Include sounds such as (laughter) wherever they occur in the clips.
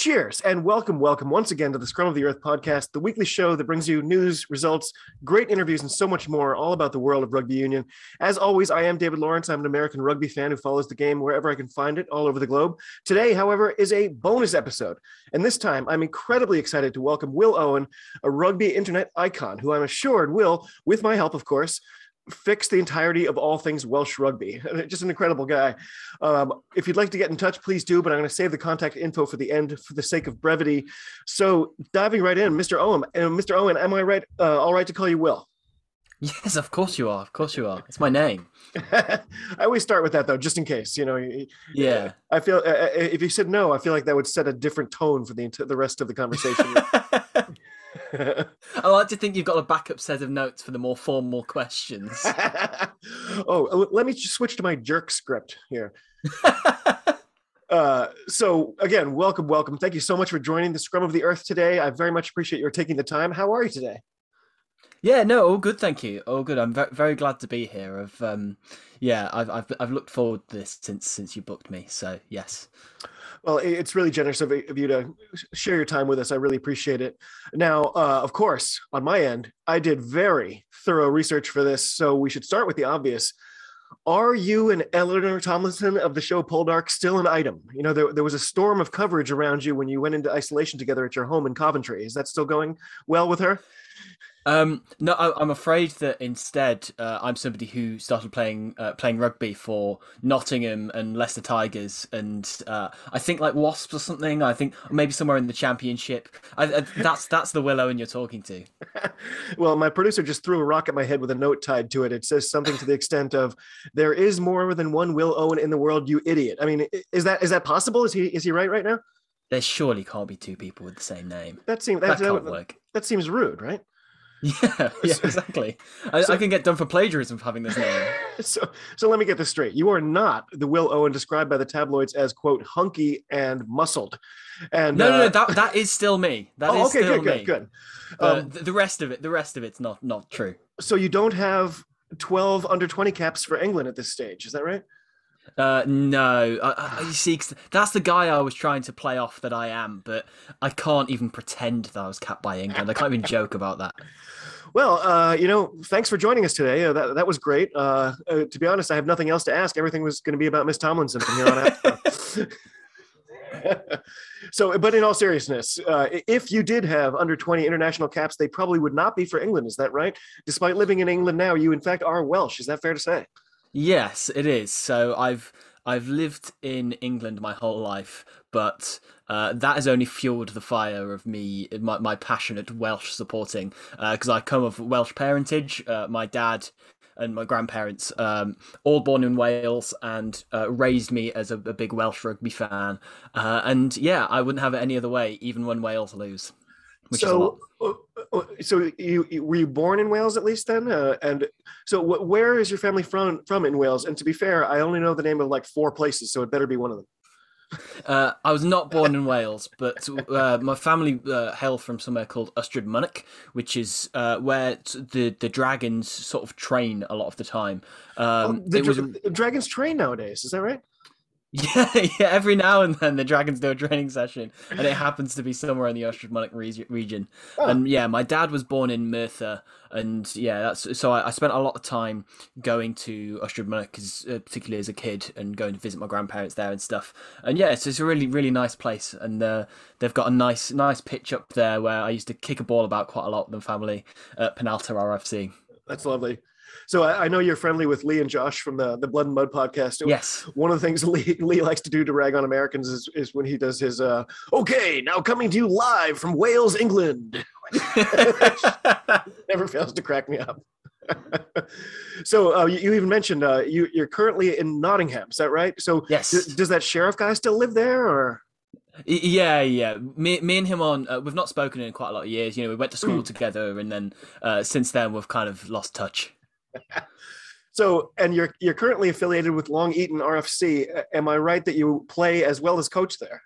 cheers, and welcome, welcome once again to the Scrum of the Earth podcast, the weekly show that brings you news, results, great interviews, and so much more, all about the world of rugby union. As always, I am David Lawrence. I'm an American rugby fan who follows the game wherever I can find it, all over the globe. Today, however, is a bonus episode. And this time, I'm incredibly excited to welcome Will Owen, a rugby internet icon, who I'm assured will, with my help, of course, fix the entirety of all things Welsh rugby. (laughs) Just an incredible guy. Um, if you'd like to get in touch, please do, but I'm going to save the contact info for the end for the sake of brevity. So diving right in, Mr. Owen, uh, Mr. Owen, am I right? Uh, all right to call you Will? Yes, of course you are. Of course you are. It's my name. (laughs) I always start with that though, just in case. You know. Yeah. I feel uh, uh, if you said no, I feel like that would set a different tone for the the rest of the conversation. (laughs) I like to think you've got a backup set of notes for the more formal questions. (laughs) oh, let me just switch to my jerk script here. (laughs) Uh, so again, welcome, welcome. Thank you so much for joining the Scrum of the Earth today. I very much appreciate your taking the time. How are you today? Yeah, no, all good, thank you. All good. I'm very, very glad to be here. I've, um, yeah, I've, I've, I've looked forward to this since since you booked me. So yes. Well, it's really generous of, you to share your time with us. I really appreciate it. Now, uh, of course, on my end, I did very thorough research for this, so we should start with the obvious. Are you and Eleanor Tomlinson of the show Poldark still an item? You know, there, there was a storm of coverage around you when you went into isolation together at your home in Coventry. Is that still going well with her? Um, no, I, am afraid that instead uh, I'm somebody who started playing uh, playing rugby for Nottingham and Leicester Tigers, and uh, I think like Wasps or something. I think maybe somewhere in the Championship. I, I, that's that's the Willow, Owen you're talking to. (laughs) well, my producer just threw a rock at my head with a note tied to it. It says something to the extent of, "There is more than one Will Owen in the world, you idiot." I mean, is that is that possible? Is he is he right right now? There surely can't be two people with the same name. That seems that, that, can't that, work. That seems rude, right? (laughs) Yeah, (laughs) yeah, exactly. I, so, I, can get done for plagiarism for having this name. (laughs) So, so let me get this straight. You are not the Will Owen described by the tabloids as quote hunky and muscled. And no, uh, no, no, that that is still me. That oh, is okay, still good, me. good, good. Um, the, the rest of it, the rest of it's not not true. So you don't have twelve under twenty caps for England at this stage, is that right? Uh, no, I, I, you see, that's the guy I was trying to play off that I am, but I can't even pretend that I was capped by England. I can't even joke about that. Well, uh, you know, thanks for joining us today. Uh, that, that was great. Uh, uh to be honest, I have nothing else to ask. Everything was going to be about Miss Tomlinson from here on out. (laughs) so, but in all seriousness, uh, if you did have under 20 international caps, they probably would not be for England. Is that right? Despite living in England now, you in fact are Welsh. Is that fair to say? Yes, it is. So I've I've lived in England my whole life, but uh, that has only fueled the fire of me, my, my passionate Welsh supporting, because uh, I come of Welsh parentage. Uh, my dad and my grandparents, um, all born in Wales, and uh, raised me as a, a, big Welsh rugby fan. Uh, and yeah, I wouldn't have it any other way, even when Wales lose. So, uh, so you, you, were you born in Wales at least then? and so, where is your family from? From in Wales? And to be fair, I only know the name of like four places, so it better be one of them. Uh, I was not born in Wales, but uh, my family uh, hail from somewhere called Ystrad Mynach, which is uh, where the the dragons sort of train a lot of the time. Um, oh, the, was... the dragons train nowadays, is that right? (laughs) Yeah, yeah. Every now and then the dragons do a training session, and it happens to be somewhere in the Ystrad Mynach region. Oh. And yeah, my dad was born in Merthyr, and yeah, that's so I, I spent a lot of time going to Ystrad Mynach, uh, particularly as a kid, and going to visit my grandparents there and stuff. And yeah, it's, it's a really really nice place, and uh, they've got a nice nice pitch up there where I used to kick a ball about quite a lot with the family at Penallta RFC. That's lovely. So I, I, know you're friendly with Lee and Josh from the, the Blood and Mud podcast. Yes. One of the things (laughs) Lee, Lee likes to do to rag on Americans is, is when he does his, uh, okay, now coming to you live from Wales, England. (laughs) Never fails to crack me up. (laughs) so uh, you, you, even mentioned uh, you, you're currently in Nottingham. Is that right? So yes. D- does that sheriff guy still live there or? Yeah, yeah. Me, me and him on. Uh, we've not spoken in quite a lot of years. You know, we went to school Mm. together, and then uh, since then we've kind of lost touch. (laughs) So, and you're you're currently affiliated with Long Eaton RFC. Am I right that you play as well as coach there?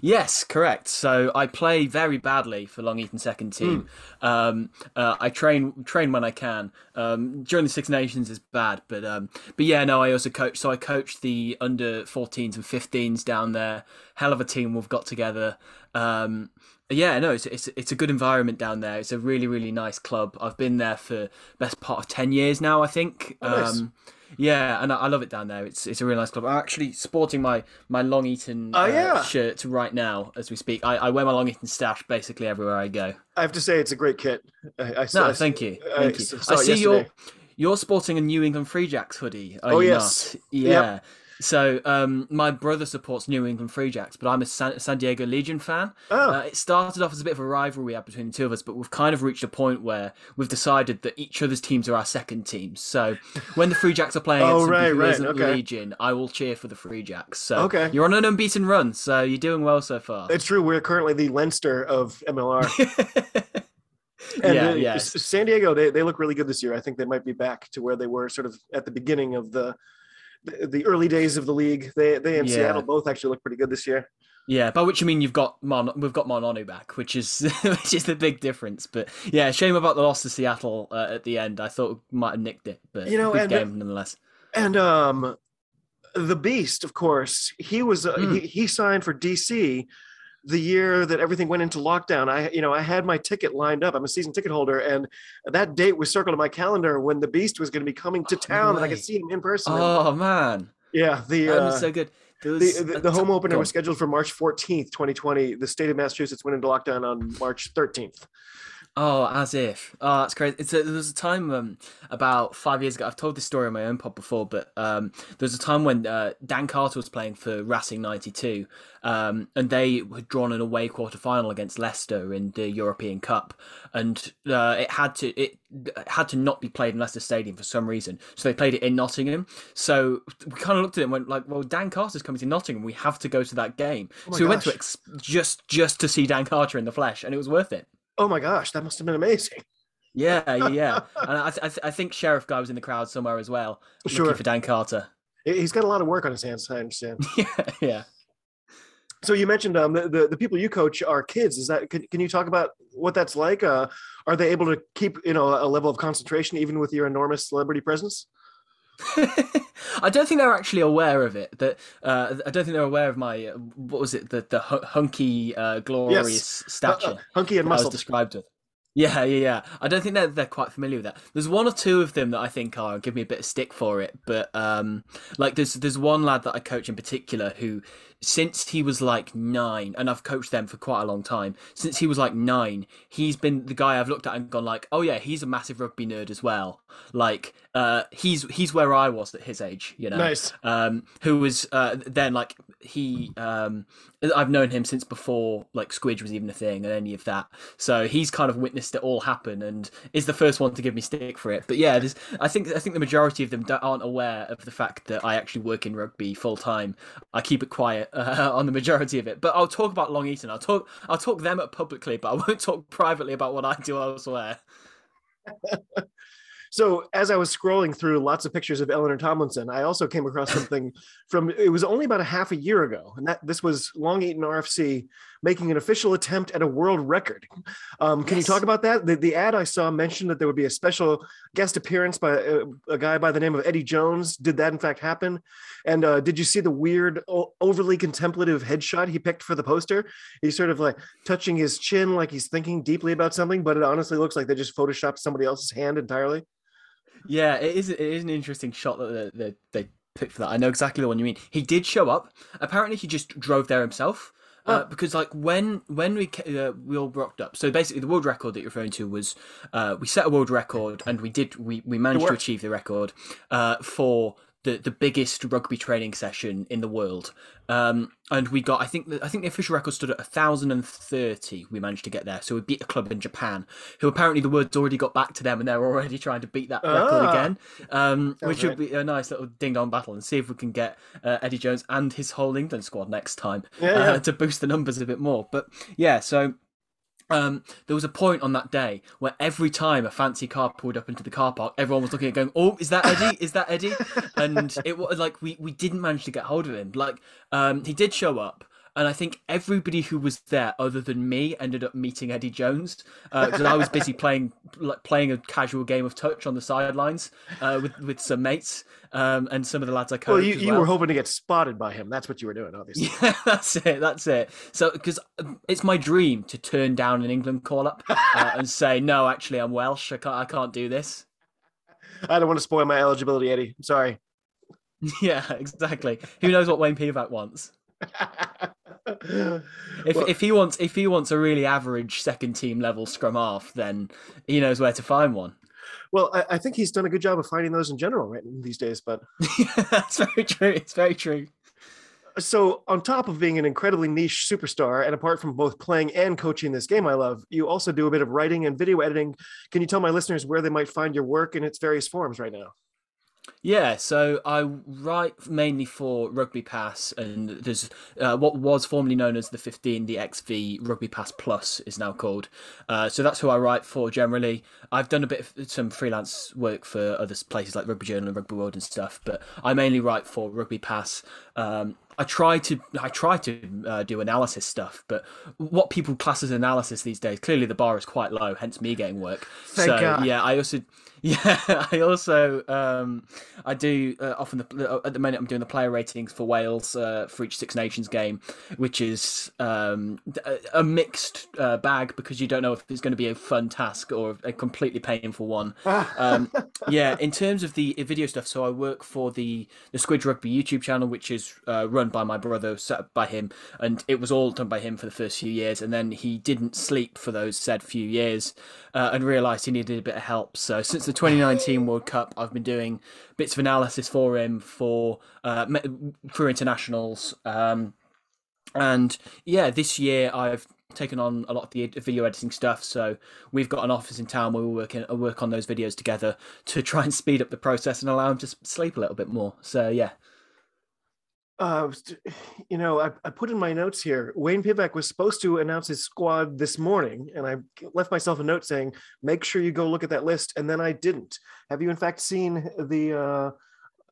Yes, correct. So I play very badly for Long Eaton second team. Um, uh, I train train when I can. Um, during the Six Nations is bad, but um, but yeah, no, I also coach. So I coach the under 14s and 15s down there. Hell of a team we've got together. Um, yeah, no, it's, it's it's a good environment down there. It's a really really nice club. I've been there for best part of ten years now, I think. Oh, nice. Um, yeah, and I, I love it down there. It's it's a really nice club. I'm actually sporting my my Long Eaton Oh, uh, yeah. shirt right now as we speak. I, I wear my Long Eaton stash basically everywhere I go. I have to say it's a great kit. I, I saw, No, thank you, I thank you. I see you're you're sporting a New England Free Jacks hoodie. Oh, yes. not? Yeah. So um, my brother supports New England Free Jacks, but I'm a San, San Diego Legion fan. Oh. Uh, it started off as a bit of a rivalry we had between the two of us, but we've kind of reached a point where we've decided that each other's teams are our second teams. So when the Free Jacks are playing (laughs) Oh, against right, right, okay. Legion, I will cheer for the Free Jacks. So Okay. you're on an unbeaten run, so you're doing well so far. It's true. We're currently the Leinster of MLR. (laughs) And yeah, yeah. San Diego, they, they look really good this year. I think they might be back to where they were sort of at the beginning of the the, the early days of the league. They they and Yeah. Seattle both actually look pretty good this year. Yeah, by which you mean you've got Mon- we've got Ma'a Nonu back, which is (laughs) which is the big difference. But yeah, shame about the loss to Seattle uh, at the end. I thought we might have nicked it, but You know, good and, game nonetheless. And um, the Beast, of course, he was uh, Hmm. he, he signed for DC the year that everything went into lockdown. I you know I had my ticket lined up. I'm a season ticket holder, and that date was circled in my calendar when the Beast was going to be coming to Oh, town, and I could see him in person. And, Oh man, yeah, the that uh, so good. Was the, the, the home opener was scheduled for March 14th, 2020. The state of Massachusetts went into lockdown on March 13th. Oh, as if. Oh, that's crazy. It's a, there was a time um, about five years ago. I've told this story on my own pod before, but um, there was a time when uh, Dan Carter was playing for Racing '92, um, and they had drawn an away quarter final against Leicester in the European Cup, and uh, it had to it had to not be played in Leicester Stadium for some reason, so they played it in Nottingham. So we kind of looked at it and went like, "Well, Dan Carter's coming to Nottingham. We have to go to that game." Oh so we went to gosh. ex- just just to see Dan Carter in the flesh, and it was worth it. Oh my gosh, that must have been amazing. (laughs) Yeah, yeah, and I, th- I, th- I think Sheriff Guy was in the crowd somewhere as well, Sure. looking for Dan Carter. He- He's got a lot of work on his hands, I understand. (laughs) yeah, yeah. So you mentioned um, the, the, the people you coach are kids. Is that can, can you talk about what that's like? Uh, are they able to keep you know a level of concentration even with your enormous celebrity presence? (laughs) I don't think they're actually aware of it. That uh, I don't think they're aware of my uh, what was it the the hunky, uh, glorious stature. Uh, uh, hunky and that I was muscle. described with. Yeah, yeah, yeah. I don't think they're they're quite familiar with that. There's one or two of them that I think are give me a bit of stick for it, but um, like there's there's one lad that I coach in particular who, since he was like nine, and I've coached them for quite a long time. Since he was like nine, he's been the guy I've looked at and gone like, oh yeah, he's a massive rugby nerd as well. Like, uh, he's he's where I was at his age, you know Nice. um, who was uh, then like he um, I've known him since before like Squidge was even a thing and any of that. So he's kind of witnessed it all happen and is the first one to give me stick for it. But yeah, there's, I think I think the majority of them aren't aware of the fact that I actually work in rugby full time. I keep it quiet (laughs) uh, on the majority of it. But I'll talk about Long Eaton. I'll talk I'll talk them up publicly, but I won't talk privately about what I do elsewhere. (laughs) So as I was scrolling through lots of pictures of Eleanor Tomlinson, I also came across (laughs) something from it was only about a half a year ago, and that this was Long Eaton RFC making an official attempt at a world record. Um, can Yes. you talk about that? The, the ad I saw mentioned that there would be a special guest appearance by a, a guy by the name of Eddie Jones. Did that in fact happen? And uh, did you see the weird, o- overly contemplative headshot he picked for the poster? He's sort of like touching his chin, like he's thinking deeply about something, but it honestly looks like they just photoshopped somebody else's hand entirely. Yeah, it is. It is an interesting shot that they, they, they picked for that. I know exactly the one you mean. He did show up. Apparently, he just drove there himself. Uh, Oh. because like when when we uh, we all rocked up, so basically the world record that you're referring to was uh, we set a world record and we did we, we managed to achieve the record uh, for the the biggest rugby training session in the world. Um, and we got I think the, I think the official record stood at thousand and thirty. We managed to get there, so we beat a club in Japan, who apparently the word's already got back to them, and they're already trying to beat that record Ah. again. Um, which would be a nice little ding dong battle, and see if we can get uh, Eddie Jones and his whole England squad next time Yeah, uh, yeah. to boost the numbers a bit more. But yeah, so um, there was a point on that day where every time a fancy car pulled up into the car park, everyone was looking at going, "Oh, is that Eddie? Is that Eddie?" And it was like we we didn't manage to get hold of him. Like um, he did show up. And I think everybody who was there, other than me, ended up meeting Eddie Jones because I was busy playing like playing a casual game of touch on the sidelines uh, with with some mates um, and some of the lads I coached. Well, you, well. were hoping to get spotted by him. That's what you were doing, (laughs) obviously. Yeah, that's it. That's it. So, because it's my dream to turn down an England call up uh, and say, no, actually, I'm Welsh. I can't. I can't do this. I don't want to spoil my eligibility, Eddie. I'm sorry. (laughs) yeah, exactly. Who knows what Wayne Pivac wants? (laughs) If Well- if he wants if he wants a really average second team level scrum half, then he knows where to find one. Well, I, I think he's done a good job of finding those in general right these days. But (laughs) that's very true. It's very true. so, on top of being an incredibly niche superstar, and apart from both playing and coaching this game I love, you also do a bit of writing and video editing. Can you tell my listeners where they might find your work in its various forms right now? Yeah, so I write mainly for Rugby Pass, and there's uh, what was formerly known as the 15, the XV Rugby Pass Plus is now called. Uh, so that's who I write for generally. I've done a bit of some freelance work for other places like Rugby Journal and Rugby World and stuff, but I mainly write for Rugby Pass. Um, I try to I try to uh, do analysis stuff, but what people class as analysis these days, clearly the bar is quite low. Hence me getting work. Thank so God. yeah, I also yeah (laughs) I also um, I do uh, often the, at the minute I'm doing the player ratings for Wales uh, for each Six Nations game, which is um, a, a mixed uh, bag because you don't know if it's going to be a fun task or a completely painful one. (laughs) um, yeah, in terms of the video stuff, so I work for the the Squidge Rugby YouTube channel, which is uh, run by my brother, set up by him, and it was all done by him for the first few years, and then he didn't sleep for those said few years, uh, and realised he needed a bit of help. So since the 2019 World Cup, I've been doing bits of analysis for him for uh, for internationals. Um, and yeah, this year I've taken on a lot of the video editing stuff. So we've got an office in town where we work in, work on those videos together to try and speed up the process and allow him to sleep a little bit more. So yeah, Uh, (sighs) you know, I, I put in my notes here. Wayne Pivac was supposed to announce his squad this morning, and I left myself a note saying, "Make sure you go look at that list." And then I didn't. Have you, in fact, seen the uh,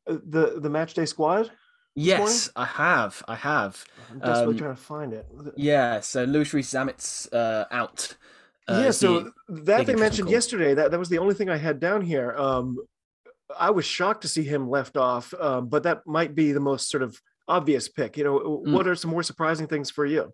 the the match day squad? yes, I have, I have. I'm desperately Um, trying to find it. Yeah, so Louis Rees-Zammit's uh, out. Uh, yeah, so that they mentioned call. yesterday. That that was the only thing I had down here. Um, I was shocked to see him left off, um, but that might be the most sort of obvious pick. You know, Hmm. what are some more surprising things for you?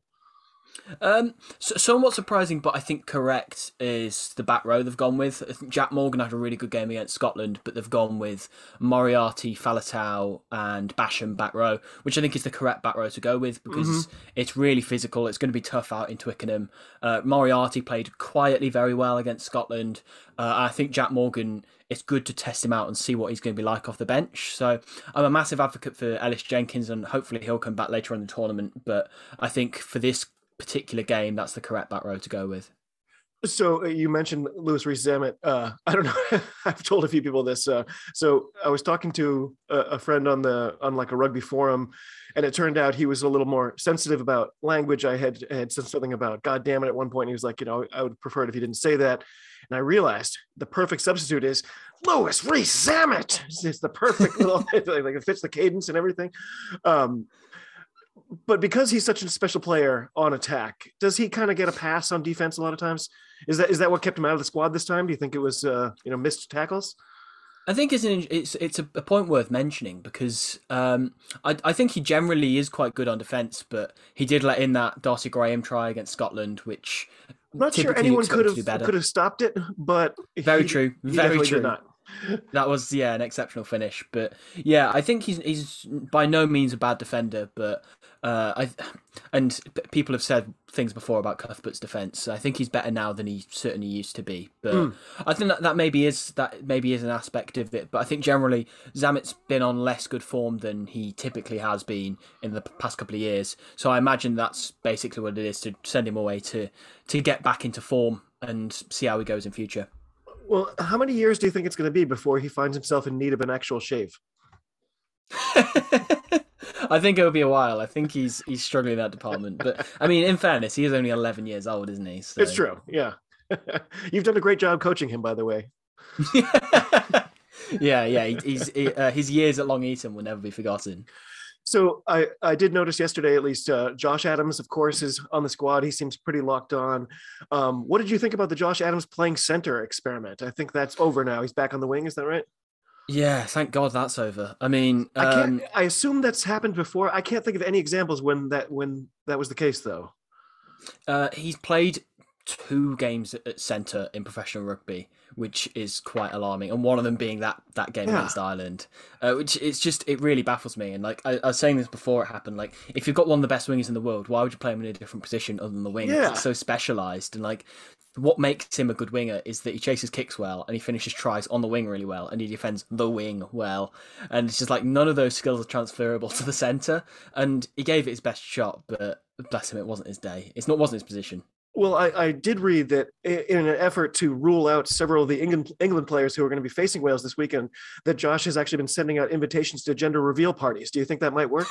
Um, so, somewhat surprising, but I think correct is the back row they've gone with. I think Jack Morgan had a really good game against Scotland, but they've gone with Moriarty, Faletau, and Basham back row, which I think is the correct back row to go with because it's really physical. It's going to be tough out in Twickenham. Uh, Moriarty played quietly very well against Scotland. Uh, I think Jack Morgan. It's good to test him out and see what he's going to be like off the bench. So I'm a massive advocate for Ellis Jenkins, and hopefully he'll come back later in the tournament. But I think for this particular game, that's the correct back row to go with. So uh, you mentioned Louis Rees-Zammit. Uh, (laughs) I don't know. (laughs) I've told a few people this. Uh, so I was talking to a, a friend on the on like a rugby forum, and it turned out he was a little more sensitive about language. I had had said something about "God damn it" at one point. He was like, you know, I would prefer it if you didn't say that. And I realized the perfect substitute is Louis Rees-Zammit. It's, it's the perfect little (laughs) like it fits the cadence and everything. Um, but because he's such a special player on attack, does he kind of get a pass on defense a lot of times? Is that is that what kept him out of the squad this time? Do you think it was uh, you know missed tackles? I think it's an, it's it's a, point worth mentioning because um, I I think he generally is quite good on defence, but he did let in that Darcy Graham try against Scotland, which I'm not sure anyone could have could have stopped it, but Very he- true, he very true. (laughs) That was yeah an exceptional finish, but yeah, I think he's he's by no means a bad defender, but Uh, I and people have said things before about Cuthbert's defense. I think he's better now than he certainly used to be. But mm. I think that, that maybe is that maybe is an aspect of it. But I think generally Zammit's been on less good form than he typically has been in the past couple of years. So I imagine that's basically what it is to send him away to to get back into form and see how he goes in future. Well, how many years do you think it's going to be before he finds himself in need of an actual shave? (laughs) I think it'll be a while. I think he's he's struggling in that department. But I mean, in fairness, he is only 11 years old, isn't he? So. It's true. Yeah. (laughs) You've done a great job coaching him, by the way. (laughs) yeah, yeah. He, he's he, uh, his years at Long Eaton will never be forgotten. So I, I did notice yesterday, at least, uh, Josh Adams, of course, is on the squad. He seems pretty locked on. Um, what did you think about the Josh Adams playing center experiment? I think that's over now. He's back on the wing. Is that right? Yeah, thank God that's over. I mean, um, I can't. I assume that's happened before. I can't think of any examples when that when that was the case, though. Uh, he's played two games at centre in professional rugby, which is quite alarming, and one of them being that that game yeah. against Ireland, uh, which it's just it really baffles me. And like I, I, was saying this before it happened, like if you've got one of the best wingers in the world, why would you play him in a different position other than the wing? Yeah. It's so specialised, and like what makes him a good winger is that he chases kicks well and he finishes tries on the wing really well and he defends the wing well. And it's just like none of those skills are transferable (laughs) to the centre. And he gave it his best shot, but bless him, it wasn't his day. It's not wasn't his position. Well, I, I, did read that in an effort to rule out several of the England, England players who are going to be facing Wales this weekend, that Josh has actually been sending out invitations to gender reveal parties. Do you think that might work?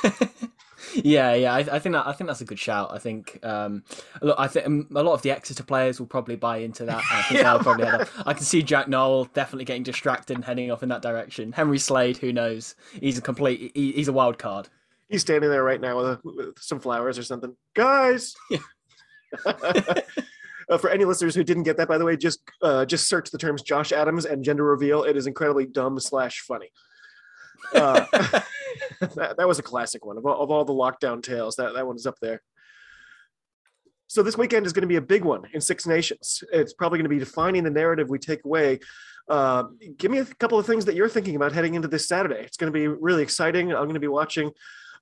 (laughs) yeah, yeah, I, I, think that I think that's a good shout. I think um, look, I think um, a lot of the Exeter players will probably buy into that. I think (laughs) yeah. probably I can see Jack Nowell definitely getting distracted and heading off in that direction. Henry Slade, who knows? He's a complete. He, he's a wild card. He's standing there right now with, a, with some flowers or something. Guys. Yeah. (laughs) uh, for any listeners who didn't get that, by the way, just uh, just search the terms Josh Adams and gender reveal. It is incredibly dumb slash funny. Uh, (laughs) that, that was a classic one of all, of all the lockdown tales. That that one's up there. So this weekend is going to be a big one in Six Nations. It's probably going to be defining the narrative we take away. Uh, give me a couple of things that you're thinking about heading into this Saturday. It's going to be really exciting. I'm going to be watching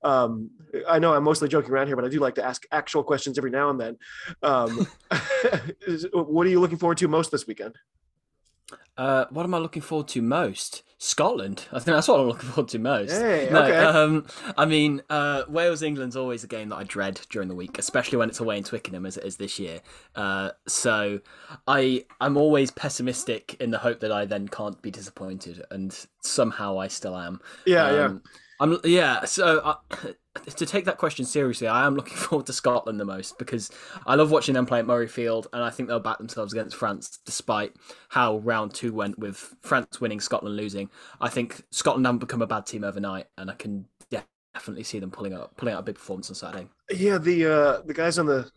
um, I know I'm mostly joking around here, but I do like to ask actual questions every now and then. Um, (laughs) (laughs) what are you looking forward to most this weekend? Uh, what am I looking forward to most? Scotland. I think that's what I'm looking forward to most. Hey, no, okay. Um, I mean, uh, Wales England's always a game that I dread during the week, especially when it's away in Twickenham as it is this year. Uh, so I I'm always pessimistic in the hope that I then can't be disappointed, and somehow I still am. Yeah, um, yeah. I'm yeah. So uh, to take that question seriously, I am looking (laughs) forward to Scotland the most because I love watching them play at Murrayfield, and I think they'll back themselves against France, despite how round two went with France winning, Scotland losing. I think Scotland haven't become a bad team overnight, and I can definitely see them pulling out pulling out a big performance on Saturday. Yeah, the uh, the guys on the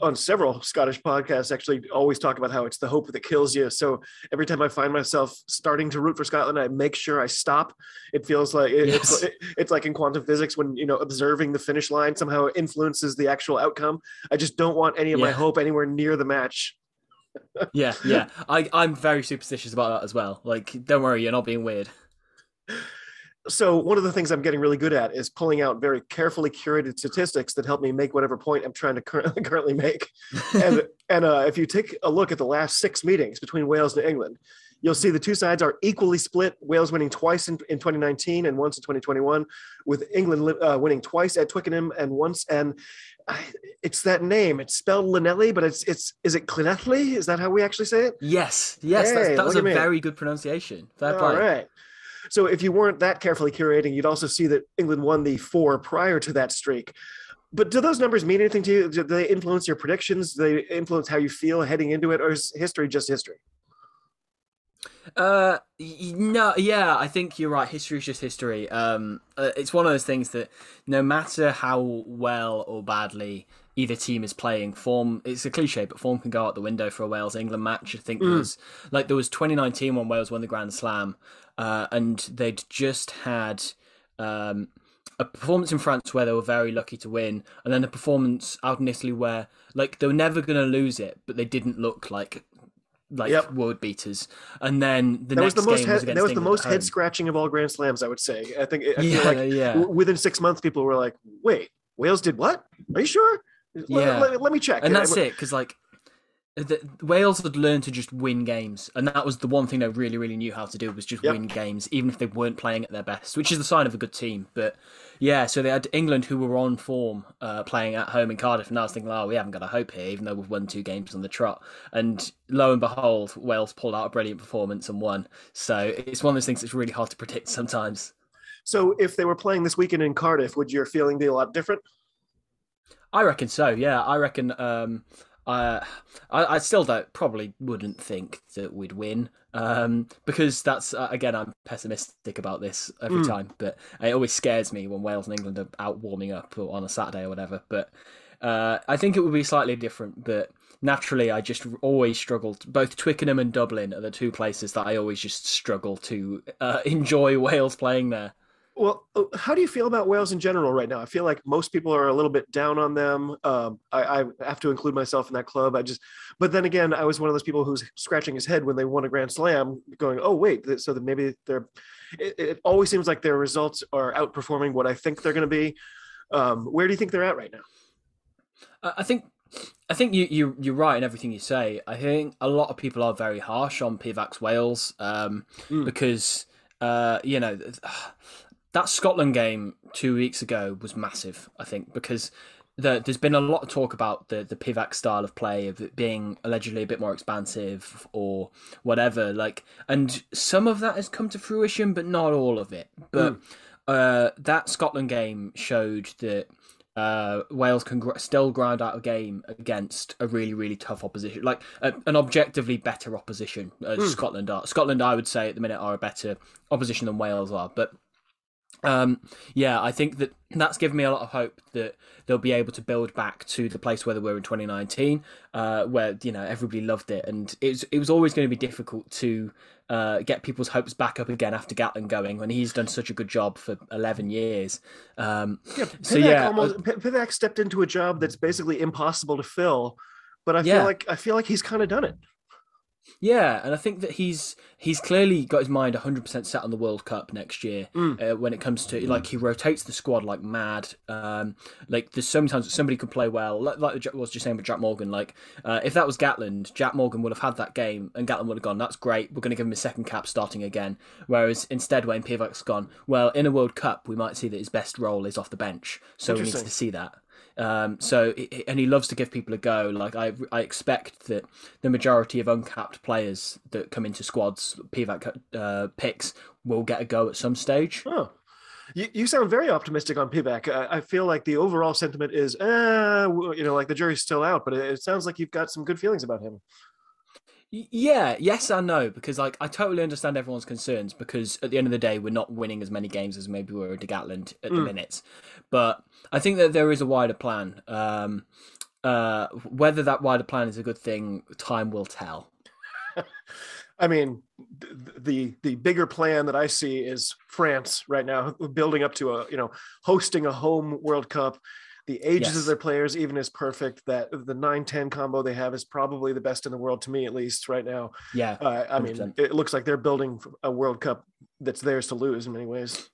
on several Scottish podcasts actually always talk about how it's the hope that kills you. So every time I find myself starting to root for Scotland, I make sure I stop. It feels like it, yes. it's it, it's like in quantum physics when you know observing the finish line somehow influences the actual outcome. I just don't want any of yeah. my hope anywhere near the match. (laughs) yeah, yeah. I I'm very superstitious about that as well. Like, don't worry, you're not being weird so one of the things i'm getting really good at is pulling out very carefully curated statistics that help me make whatever point i'm trying to (laughs) currently make and (laughs) and uh, if you take a look at the last six meetings between wales and england you'll see the two sides are equally split wales winning twice in, in 2019 and once in 2021 with england uh, winning twice at twickenham and once and I, (sighs) it's that name. It's spelled Linelli, but it's it's is it Llanelli? Is that how we actually say it? Yes, yes, hey, that was a very good pronunciation. Fair All right. So if you weren't that carefully curating, you'd also see that England won the four prior to that streak. But do those numbers mean anything to you? Do they influence your predictions? Do they influence how you feel heading into it, or is history just history? Uh, no, yeah, I think you're right. History is just history. Um, uh, it's one of those things that no matter how well or badly either team is playing, form it's a cliche, but form can go out the window for a Wales England match. I think mm. there was like there was 2019 when Wales won the Grand Slam, uh, and they'd just had um, a performance in France where they were very lucky to win, and then a performance out in Italy where like they were never going to lose it, but they didn't look like like yep. world beaters. And then the that next was the most game was against that was the most head scratching of all Grand Slams. I would say. I think I yeah, feel like yeah. within six months, people were like, "Wait, Wales did what? Are you sure? Yeah. Let, let- let me check. and that's it because like the, Wales had learned to just win games, and that was the one thing they really, really knew how to do was just Yep. win games, even if they weren't playing at their best, which is the sign of a good team. But yeah, so they had England who were on form, uh, playing at home in Cardiff, and I was thinking, oh, we haven't got a hope here, even though we've won two games on the trot. And lo and behold, Wales pulled out a brilliant performance and won. So it's one of those things that's really hard to predict sometimes. So if they were playing this weekend in Cardiff, would your feeling be a lot different? I reckon so. Yeah, I reckon. Um, I, I I still don't probably wouldn't think that we'd win. Um, because that's uh, again I'm pessimistic about this every Mm. time, but it always scares me when Wales and England are out warming up or on a Saturday or whatever. But uh, I think it would be slightly different. But naturally, I just always struggled. Both Twickenham and Dublin are the two places that I always just struggle to uh, (laughs) enjoy Wales playing there. Well, uh, how do you feel about Wales in general right now? I feel like most people are a little bit down on them. Um, I, I have to include myself in that club. I just, but then again, I was one of those people who's scratching his head when they won a Grand Slam, going, "Oh wait, so that maybe they're." It, it always seems like their results are outperforming what I think they're going to be. Um, where do you think they're at right now? I think I think you you you're right in everything you say. I think a lot of people are very harsh on Pivac's Wales um, Mm. because uh, you know that Scotland game two weeks ago was massive. I think because. The, there's been a lot of talk about the the Pivac style of play of it being allegedly a bit more expansive or whatever like and some of that has come to fruition but not all of it but uh, that Scotland game showed that uh, Wales can gr- still grind out a game against a really, really tough opposition, like a, an objectively better opposition as Scotland are. Scotland, I would say, at the minute, are a better opposition than Wales are. But um, yeah, I think that that's given me a lot of hope that they'll be able to build back to the place where they were in 2019, uh, where you know everybody loved it, and it was it was always going to be difficult to uh, get people's hopes back up again after Gatland going when he's done such a good job for 11 years. Um, Yeah, So, yeah, almost Pivac stepped into a job that's basically impossible to fill, but I Yeah. feel like I feel like he's kind of done it. Yeah, and I think that he's he's clearly got his mind 100% set on the World Cup next year. Uh, when it comes to like he rotates the squad like mad. Um, like there's so many times that somebody could play well, like, like I was just saying with Jack Morgan. Like uh, if that was Gatland, Jack Morgan would have had that game, and Gatland would have gone, "That's great. We're going to give him a second cap starting again." Whereas instead, Wayne Pivac's gone, "Well, in a World Cup, we might see that his best role is off the bench, so we need to see that." Um, so and he loves to give people a go. Like I, I expect that the majority of uncapped players that come into squads, Pivac uh, picks, will get a go at some stage. Oh, you, you sound very optimistic on Pivac. I, I feel like the overall sentiment is, w- you know, like the jury's still out, but it, it sounds like you've got some good feelings about him. Yeah, yes and no, because like I totally understand everyone's concerns because at the end of the day we're not winning as many games as maybe we were at Gatland at the Mm. minute. But I think that there is a wider plan. Um, uh, whether that wider plan is a good thing, time will tell. (laughs) I mean, the the bigger plan that I see is France right now, building up to a you know hosting a home World Cup. The ages of their players even is perfect. That the 9-10 combo they have is probably the best in the world to me, at least right now. Yeah, Uh, I mean, 100%. it looks like they're building a World Cup that's theirs to lose in many ways.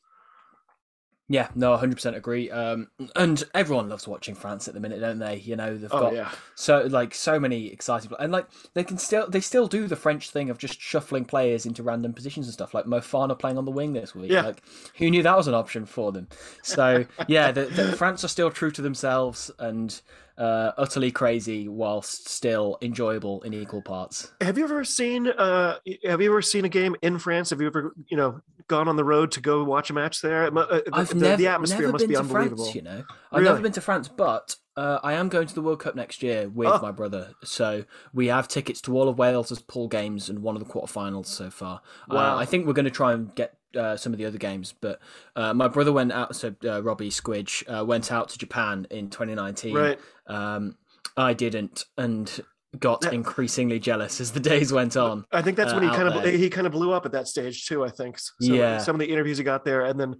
Yeah, no, hundred percent agree. Um, and everyone loves watching France at the minute, don't they? You know, they've Oh got yeah, so like so many exciting and like they can still they still do the French thing of just shuffling players into random positions and stuff. Like Moefana playing on the wing this week. Yeah. Like who knew that was an option for them? So (laughs) yeah, the, the France are still true to themselves and uh, utterly crazy whilst still enjoyable in equal parts. have you ever seen? Uh, have you ever seen a game in France? Have you ever you know gone on the road to go watch a match there? Uh, the- I've the, never, the atmosphere never must been be to unbelievable. France. You know, I've Really? never been to France, but uh, I am going to the World Cup next year with Oh. my brother. So we have tickets to all of Wales's pool games and one of the quarterfinals so far. Wow. Uh, I think we're going to try and get. Uh, some of the other games, but uh, my brother went out. So uh, Robbie Squidge uh, went out to Japan in 2019. Right. Um, I didn't, and got Yeah. increasingly jealous as the days went on. I think that's when uh, he out kind of there. he kind of blew up at that stage too. I think. So, Yeah. Some of the interviews he got there, and then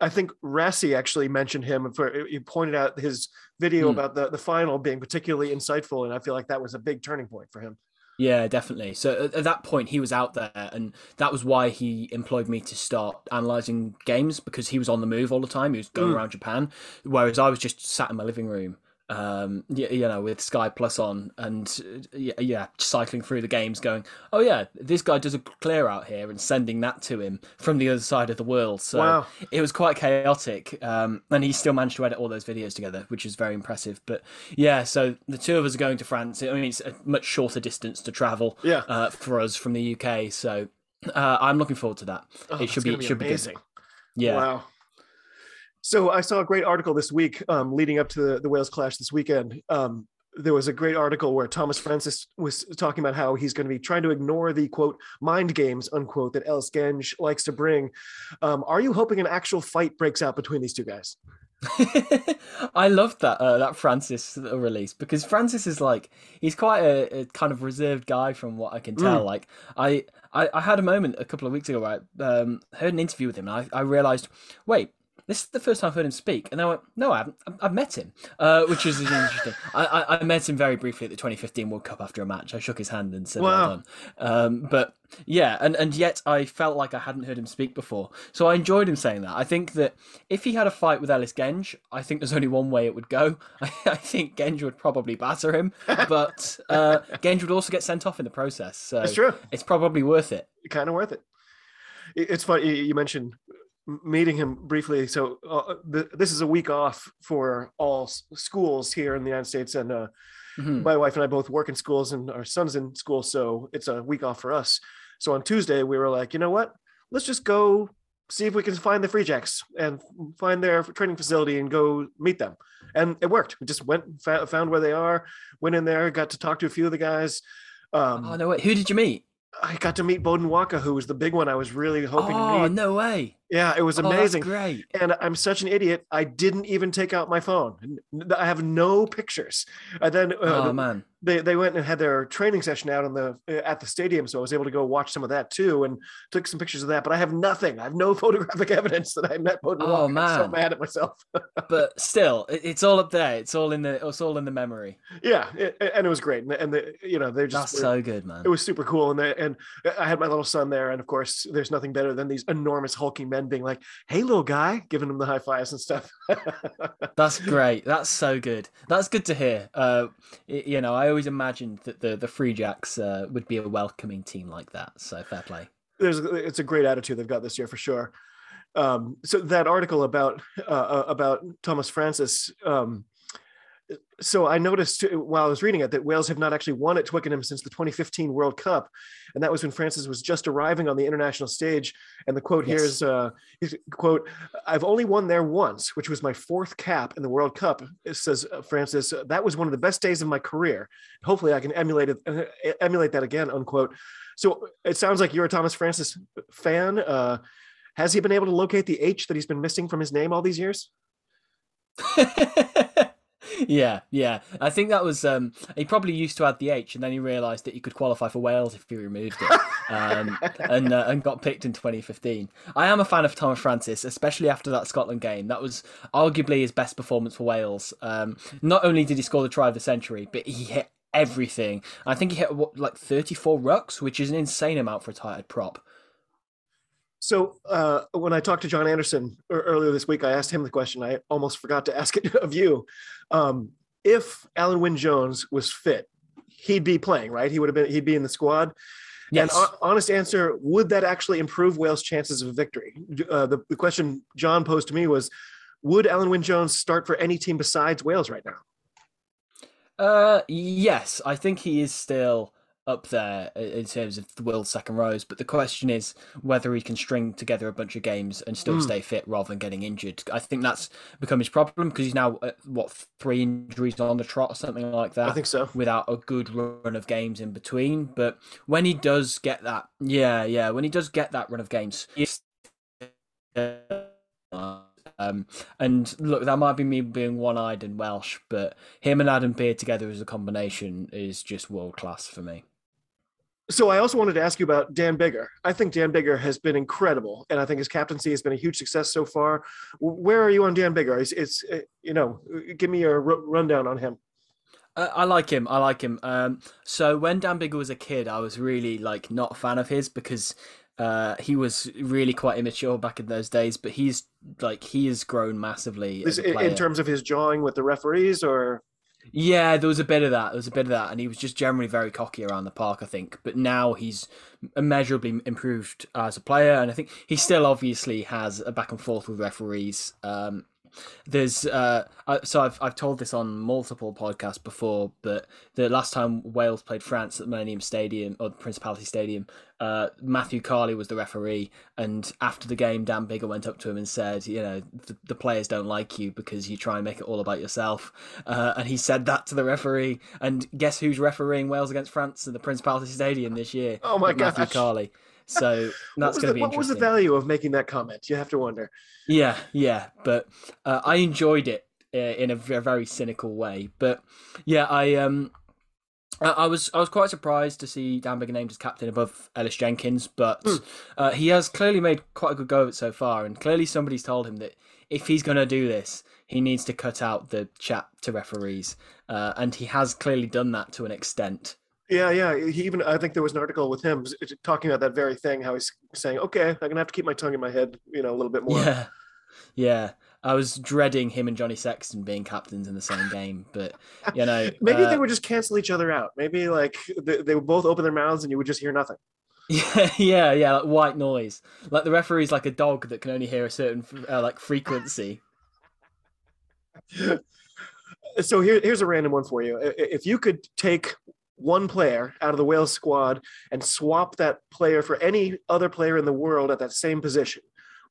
I think Rassie actually mentioned him for he pointed out his video Hmm. about the the final being particularly insightful, and I feel like that was a big turning point for him. Yeah, definitely. So at, at, that point, he was out there, and that was why he employed me to start analyzing games because he was on the move all the time. He was going mm. around Japan, whereas I was just sat in my living room um, you, you know, with Sky Plus on, and yeah, yeah, cycling through the games, going, oh yeah, this guy does a clear out here, and sending that to him from the other side of the world. So wow. it was quite chaotic, um, and he still managed to edit all those videos together, which is very impressive. But yeah, so the two of us are going to France. I mean, it's a much shorter distance to travel, yeah. uh, for us from the UK. So uh, I'm looking forward to that. Oh, it should be, be should amazing. be good. Yeah. Wow. So I saw a great article this week um, leading up to the, the Wales clash this weekend. Um, there was a great article where Tomas Francis was talking about how he's going to be trying to ignore the quote mind games unquote that Ellis Genge likes to bring. Um, are you hoping an actual fight breaks out between these two guys? (laughs) I loved that uh, that Francis release because Francis is like he's quite a, a, kind of reserved guy from what I can tell. Mm. Like I, I, I had a moment a couple of weeks ago where I um, heard an interview with him and I, I realized wait this is the first time I've heard him speak, and I went, "No, I haven't. I've met him," uh, which is interesting. (laughs) I, I, I, met him very briefly at the 2015 World Cup after a match. I shook his hand and said, wow. "Well done." Um, but yeah, and and yet I felt like I hadn't heard him speak before, so I enjoyed him saying that. I think that if he had a fight with Ellis Genge, I think there's only one way it would go. I, (laughs) I think Genge would probably batter him, (laughs) but uh, Genge would also get sent off in the process. So That's true. It's probably worth it. Kind of worth it. It's funny you mentioned meeting him briefly. So uh, the, this is a week off for all s- schools here in the United States, and uh, mm-hmm. my wife and I both work in schools, and our son's in school, so it's a week off for us. So on Tuesday, we were like, you know what? Let's just go see if we can find the Free Jacks and find their training facility and go meet them. And it worked. We just went, found where they are, went in there, got to talk to a few of the guys. Um, oh no! Wait, who did you meet? I got to meet Beaudein Waaka, who was the big one I was really hoping oh, to meet. no way. Yeah, it was amazing. Oh, great. And I'm such an idiot. I didn't even take out my phone. I have no pictures. And then, uh, oh man, they, they went and had their training session out in the at the stadium, so I was able to go watch some of that too, and took some pictures of that. But I have nothing. I have no (laughs) photographic evidence that I met Beaudein Oh Waaka. man, I'm so mad at myself. (laughs) but still, it's all up there. It's all in the it's all in the memory. Yeah, it, and it was great. And, and the, you know they're just that's so good, man. It was super cool, and they, and I had my little son there, and of course, there's nothing better than these enormous hulking men being like, "Hey." hey little guy giving him the high fives and stuff. (laughs) That's great. That's so good. That's good to hear. Uh, you know i always imagined that the the free jacks uh, would be a welcoming team like that so fair play. There's it's a great attitude they've got this year for sure. Um, so that article about uh, uh about tomas francis um, so I noticed while I was reading it that Wales have not actually won at Twickenham since the 2015 World Cup, and that was when Francis was just arriving on the international stage. And the quote yes. here is, uh, "quote I've only won there once, which was my fourth cap in the World Cup." Says uh, Francis, "That was one of the best days of my career. Hopefully, I can emulate it, uh, emulate that again." Unquote. So it sounds like you're a Tomas Francis fan. Uh, has he been able to locate the H that he's been missing from his name all these years? (laughs) yeah, yeah. I think that was um, he probably used to add the H, and then he realised that he could qualify for Wales if he removed it, um, (laughs) and uh, and got picked in 2015. I am a fan of Tomas Francis, especially after that Scotland game. That was arguably his best performance for Wales. Um, not only did he score the try of the century, but he hit everything. I think he hit what, like 34 rucks, which is an insane amount for a tired prop. So uh, when I talked to John Anderson earlier this week, I asked him the question. I almost forgot to ask it (laughs) of you. Um, if Alun Wyn Jones was fit, he'd be playing, right? He would have been. He'd be in the squad. Yes. And honest answer: Would that actually improve Wales' chances of victory? Uh, the, the question John posed to me was: Would Alun Wyn Jones start for any team besides Wales right now? Uh, yes, I think he is still up there in terms of the world's second rows. But the question is whether he can string together a bunch of games and still mm. stay fit rather than getting injured. I think that's become his problem because he's now at, what three injuries on the trot or something like that. I think so. Without a good run of games in between, but when he does get that, yeah, yeah, when he does get that run of games. Um, and look, that might be me being one-eyed and Welsh, but him and Adam Beard together as a combination is just world class for me. So I also wanted to ask you about Dan Biggar. I think Dan Biggar has been incredible, and I think his captaincy has been a huge success so far. Where are you on Dan Biggar? It's, it's uh, you know, give me a rundown on him. Uh, I like him. I like him. Um, so when Dan Biggar was a kid, I was really like not a fan of his because uh, he was really quite immature back in those days. But he's like he has grown massively Is, as a in terms of his jawing with the referees, or Yeah, there was a bit of that. There was a bit of that, and he was just generally very cocky around the park, I think. But now he's immeasurably improved as a player, and I think he still obviously has a back and forth with referees. Um, there's uh, I, so I've I've told this on multiple podcasts before, but the last time Wales played France at the Millennium Stadium or the Principality Stadium, uh, Matthew Carley was the referee, and after the game, Dan Biggar went up to him and said, you know, the, the players don't like you because you try and make it all about yourself, uh, and he said that to the referee, and guess who's refereeing Wales against France at the Principality Stadium this year? Oh my god, Matthew. Carley. So (laughs) that's going to be what was the value of making that comment? You have to wonder. Yeah, yeah, but uh, I enjoyed it uh, in a very cynical way. But yeah, I um, I, was I was quite surprised to see Dan Biggar named as captain above Ellis Jenkins, but uh, he has clearly made quite a good go of it so far, and clearly somebody's told him that if he's going to do this, he needs to cut out the chat to referees, uh, and he has clearly done that to an extent. Yeah, yeah. He even I think there was an article with him talking about that very thing. How he's saying, "Okay, I'm gonna have to keep my tongue in my head, you know, a little bit more." Yeah, yeah. I was dreading him and Johnny Sexton being captains in the same game, but you know, (laughs) Maybe uh, they would just cancel each other out. Maybe like they, they would both open their mouths and you would just hear nothing. Yeah, (laughs) yeah, yeah, like white noise. Like the referee's like a dog that can only hear a certain uh, like frequency. (laughs) So here, here's a random one for you. If you could take one player out of the Wales squad and swap that player for any other player in the world at that same position,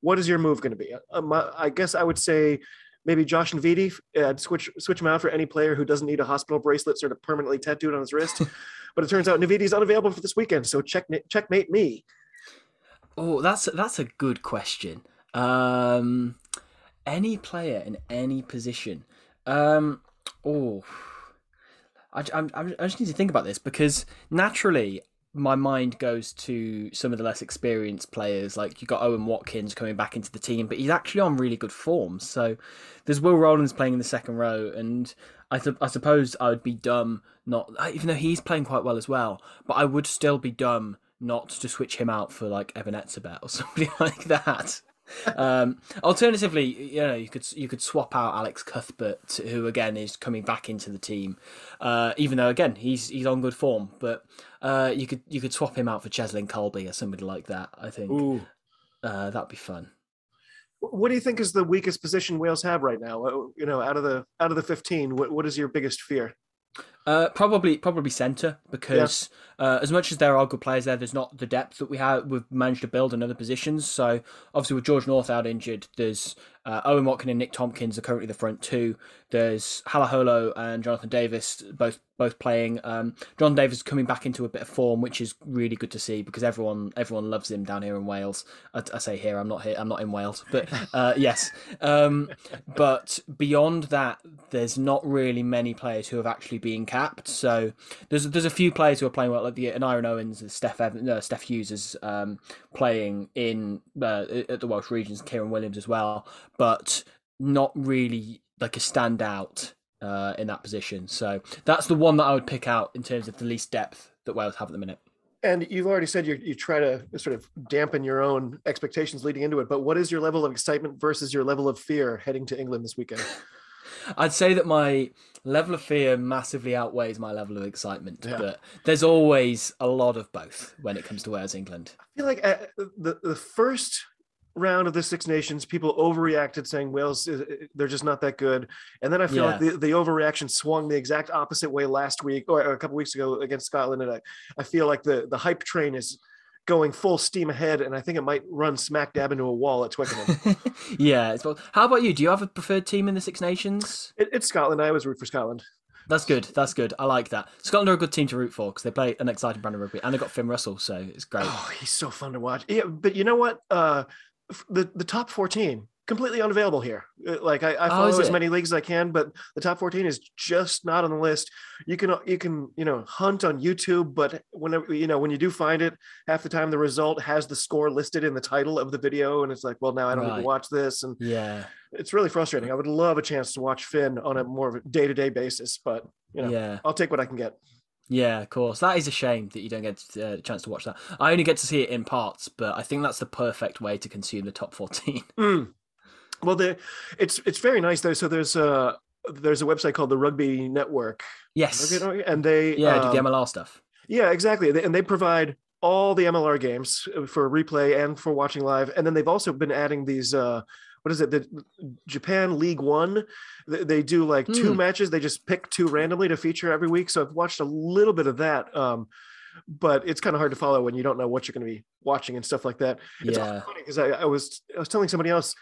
what is your move going to be? Um, I guess I would say maybe Josh Navidi, uh, switch switch him out for any player who doesn't need a hospital bracelet sort of permanently tattooed on his wrist. (laughs) but it turns out Navidi's unavailable for this weekend, so check checkmate me. Oh, that's that's a good question. Um, any player in any position. Um, oh, I, I'm, I just need to think about this because naturally my mind goes to some of the less experienced players. Like you got Owen Watkins coming back into the team, but he's actually on really good form. So there's Will Rowlands playing in the second row, and I, th- I suppose I would be dumb not, even though he's playing quite well as well. But I would still be dumb not to switch him out for like Eben Etzebeth or (laughs) somebody like that. Um, alternatively, you know, you could you could swap out Alex Cuthbert, who again is coming back into the team, uh, even though again he's he's on good form. But uh, you could you could swap him out for Cheslin Kolbe or somebody like that. I think uh, that'd be fun. What do you think is the weakest position Wales have right now? Uh, You know, out of the out of the 15, what, what is your biggest fear? Uh, probably probably centre because uh, as much as there are good players there, there's not the depth that we have. We've managed to build in other positions. So obviously with George North out injured, there's uh, Owen Watkin and Nick Tompkins are currently the front two. There's Halaholo and Jonathan Davies both both playing. Um, Jon Davies is coming back into a bit of form, which is really good to see because everyone everyone loves him down here in Wales. I, I say here, I'm not here, I'm not in Wales, but uh, (laughs) yes. Um, but beyond that, there's not really many players who have actually been capped. So there's there's a few players who are playing well, like the and Aaron Owens, and Steph no, Steff Hughes is um, playing in uh, at the Welsh regions, Kieran Williams as well, but not really like a standout uh, in that position. So that's the one that I would pick out in terms of the least depth that Wales have at the minute. And you've already said you you try to sort of dampen your own expectations leading into it. But what is your level of excitement versus your level of fear heading to England this weekend? (laughs) I'd say that my level of fear massively outweighs my level of excitement, Yeah. but there's always a lot of both when it comes to Wales England. I feel like uh, the the first round of the Six Nations, people overreacted, saying Wales they're just not that good. And then I feel like the, the overreaction swung the exact opposite way last week or a couple weeks ago against Scotland. And I, I feel like the the hype train is going full steam ahead, and I think it might run smack dab into a wall at Twickenham. (laughs) yeah. Well, how about you? Do you have a preferred team in the Six Nations? it, it's Scotland. I always root for Scotland. That's good. That's good. I like that. Scotland are a good team to root for because they play an exciting brand of rugby, and they got Finn Russell, so it's great. Oh, he's so fun to watch. Yeah, but you know what? Uh, the the top fourteen completely unavailable here. Uh, Like I, I Oh, follow is as it? many leagues as I can, but the top 14 is just not on the list. You can you can you know hunt on YouTube, but whenever you know when you do find it, half the time the result has the score listed in the title of the video, and it's like, well, now I don't need to watch this, and Yeah, it's really frustrating. I would love a chance to watch Finn on a more day to day basis, but you know, yeah, I'll take what I can get. Yeah. Of course, that is a shame that you don't get uh, a chance to watch that. I only get to see it in parts, but I think that's the perfect way to consume the top fourteen. (laughs) Mm. Well, the it's it's very nice though. So there's a there's a website called the Rugby Network, yes, and they yeah, do the um, MLR stuff. Yeah, exactly. And they provide all the MLR games uh, for replay and for watching live. And then they've also been adding these uh what is it? The Japan League One. They, they do like two Hmm. matches. They just pick two randomly to feature every week. So I've watched a little bit of that. Um, but it's kind of hard to follow when you don't know what you're going to be watching and stuff like that. It's Yeah, funny because I, I was I was telling somebody else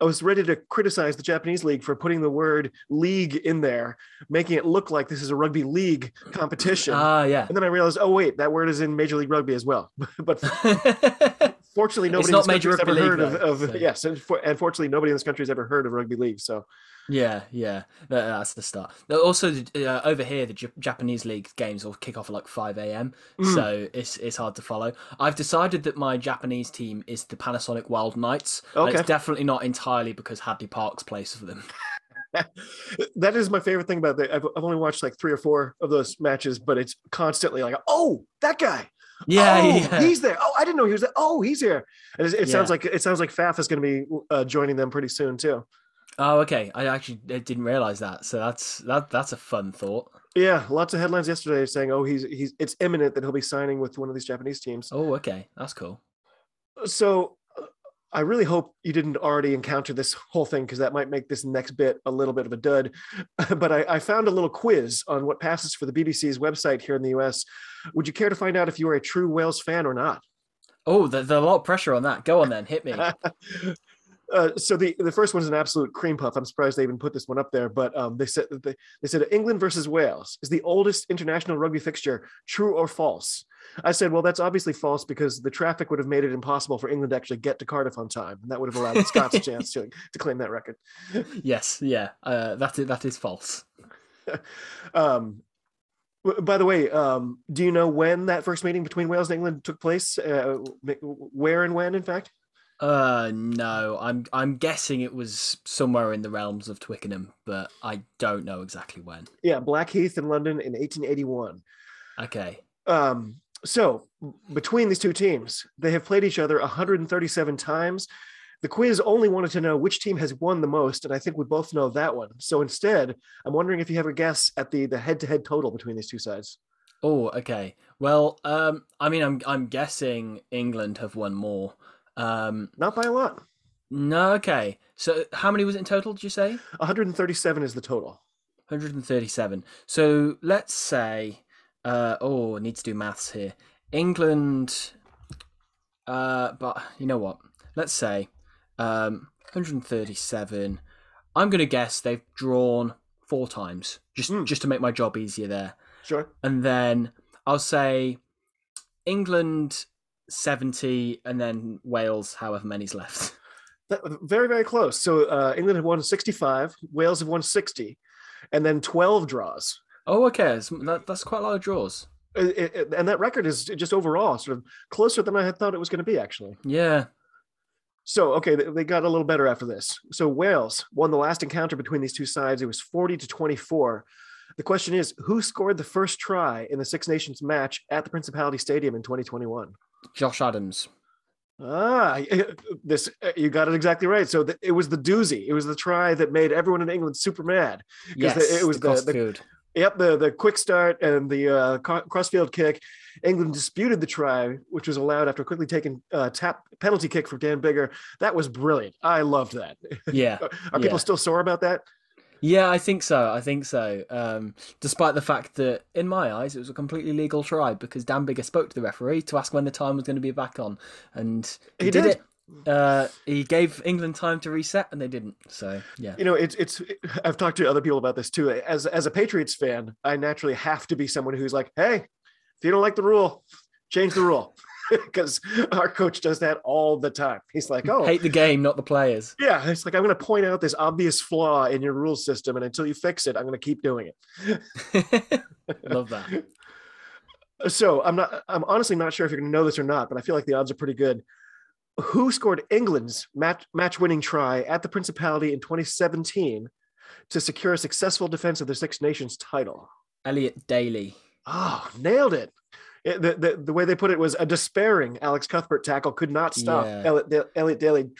I was ready to criticize the Japanese league for putting the word league in there, making it look like this is a rugby league competition. ah, yeah. and then I realized, oh wait, that word is in Major League Rugby as well. (laughs) but (laughs) fortunately, nobody not in this Major country's ever heard League, of, though, of so- (laughs) yes, and, for, and fortunately, nobody in this country has ever heard of rugby league. So Yeah, yeah, That- that's the start. Also, uh, over here, the J- Japanese league games will kick off at like five a.m., Mm. so it's it's hard to follow. I've decided that my Japanese team is the Panasonic Wild Knights. Okay. it's definitely not entirely because Hadleigh Parkes plays for them. (laughs) (laughs) that is my favorite thing about it. I've, I've only watched like three or four of those matches, but it's constantly like, oh, that guy. Yeah, oh, yeah. he's there. Oh, I didn't know he was there. Oh, he's here. And it, it sounds like it sounds like Faf is going to be uh, joining them pretty soon too. Oh, okay. I actually didn't realize that. So that's that. That's a fun thought. Yeah, lots of headlines yesterday saying, "Oh, he's he's it's imminent that he'll be signing with one of these Japanese teams." Oh, okay. That's cool. So, I really hope you didn't already encounter this whole thing because that might make this next bit a little bit of a dud. (laughs) but I, I found a little quiz on what passes for the BBC's website here in the US. Would you care to find out if you are a true Wales fan or not? Oh, there's a lot of pressure on that. Go on then, hit me. (laughs) Uh, so the, the first one is an absolute cream puff. I'm surprised they even put this one up there, but um, they said they, they said England versus Wales is the oldest international rugby fixture. True or false? I said, well, that's obviously false because the traffic would have made it impossible for England to actually get to Cardiff on time, and that would have allowed the Scots a chance to (laughs) to claim that record. yes, yeah. Uh, that is that is false. (laughs) Um, by the way, um, do you know when that first meeting between Wales and England took place? Uh, where and when, in fact? Uh, no. I'm I'm guessing it was somewhere in the realms of Twickenham, but I don't know exactly when. Yeah, Blackheath in London in 1881. Okay. Um, so between these two teams, they have played each other 137 times. The quiz only wanted to know which team has won the most, and I think we both know that one. So instead, I'm wondering if you have a guess at the the head to head total between these two sides. Oh, okay. Well, um, I mean, I'm I'm guessing England have won more. Um, Not by a lot. no, okay. So how many was it in total? Did you say 137 is the total. 137? So let's say, uh, oh, I need to do maths here. England, uh, but you know what? Let's say, um, 137. I'm gonna guess they've drawn four times, just Hmm. just to make my job easier there. Sure. and then I'll say England 70 and then Wales however many's left. (laughs) That, very, very close. So uh, England have won 65, Wales have won 60, and then 12 draws. Oh okay, that's, that, that's quite a lot of draws. It- it- it- and that record is just overall sort of closer than I had thought it was going to be, actually. Yeah. So, okay, they got a little better after this. So, Wales won the last encounter between these two sides. It was 40 to 24. The question is who scored the first try in the Six Nations match at the Principality Stadium in 2021? Josh Adams. Ah, this you got it exactly right. So the, it was the doozy. It was the try that made everyone in England super mad. Yes, the- it was the, the- the- Yep, the the quick start and the uh, crossfield kick. England disputed the try, which was allowed after quickly taking uh, tap penalty kick from Dan Biggar. That was brilliant. I loved that. Yeah. (laughs) Are people still sore about that? Yeah, I think so. I think so. Um, despite the fact that, in my eyes, it was a completely legal try because Dan Biggar spoke to the referee to ask when the time was going to be back on, and he, He did, did. it. Uh, he gave England time to reset, and they didn't. So yeah. You know, it's it's. (laughs) I've talked to other people about this too. As as a Patriots fan, I naturally have to be someone who's like, hey, if you don't like the rule, change the rule. (laughs) because our coach does that all the time. He's like, "Oh, hate the game, not the players." Yeah, it's like I'm going to point out this obvious flaw in your rule system, and until you fix it, I'm going to keep doing it. (laughs) Love that. (laughs) So I'm not. I'm honestly not sure if you're going to know this or not, but I feel like the odds are pretty good. Who scored England's match match winning try at the Principality in 2017 to secure a successful defense of the Six Nations title? Elliot Daly. Oh, nailed it. The, the, the way they put it was a despairing Alex Cuthbert tackle could not stop Yeah. Elliot, Elliot Daly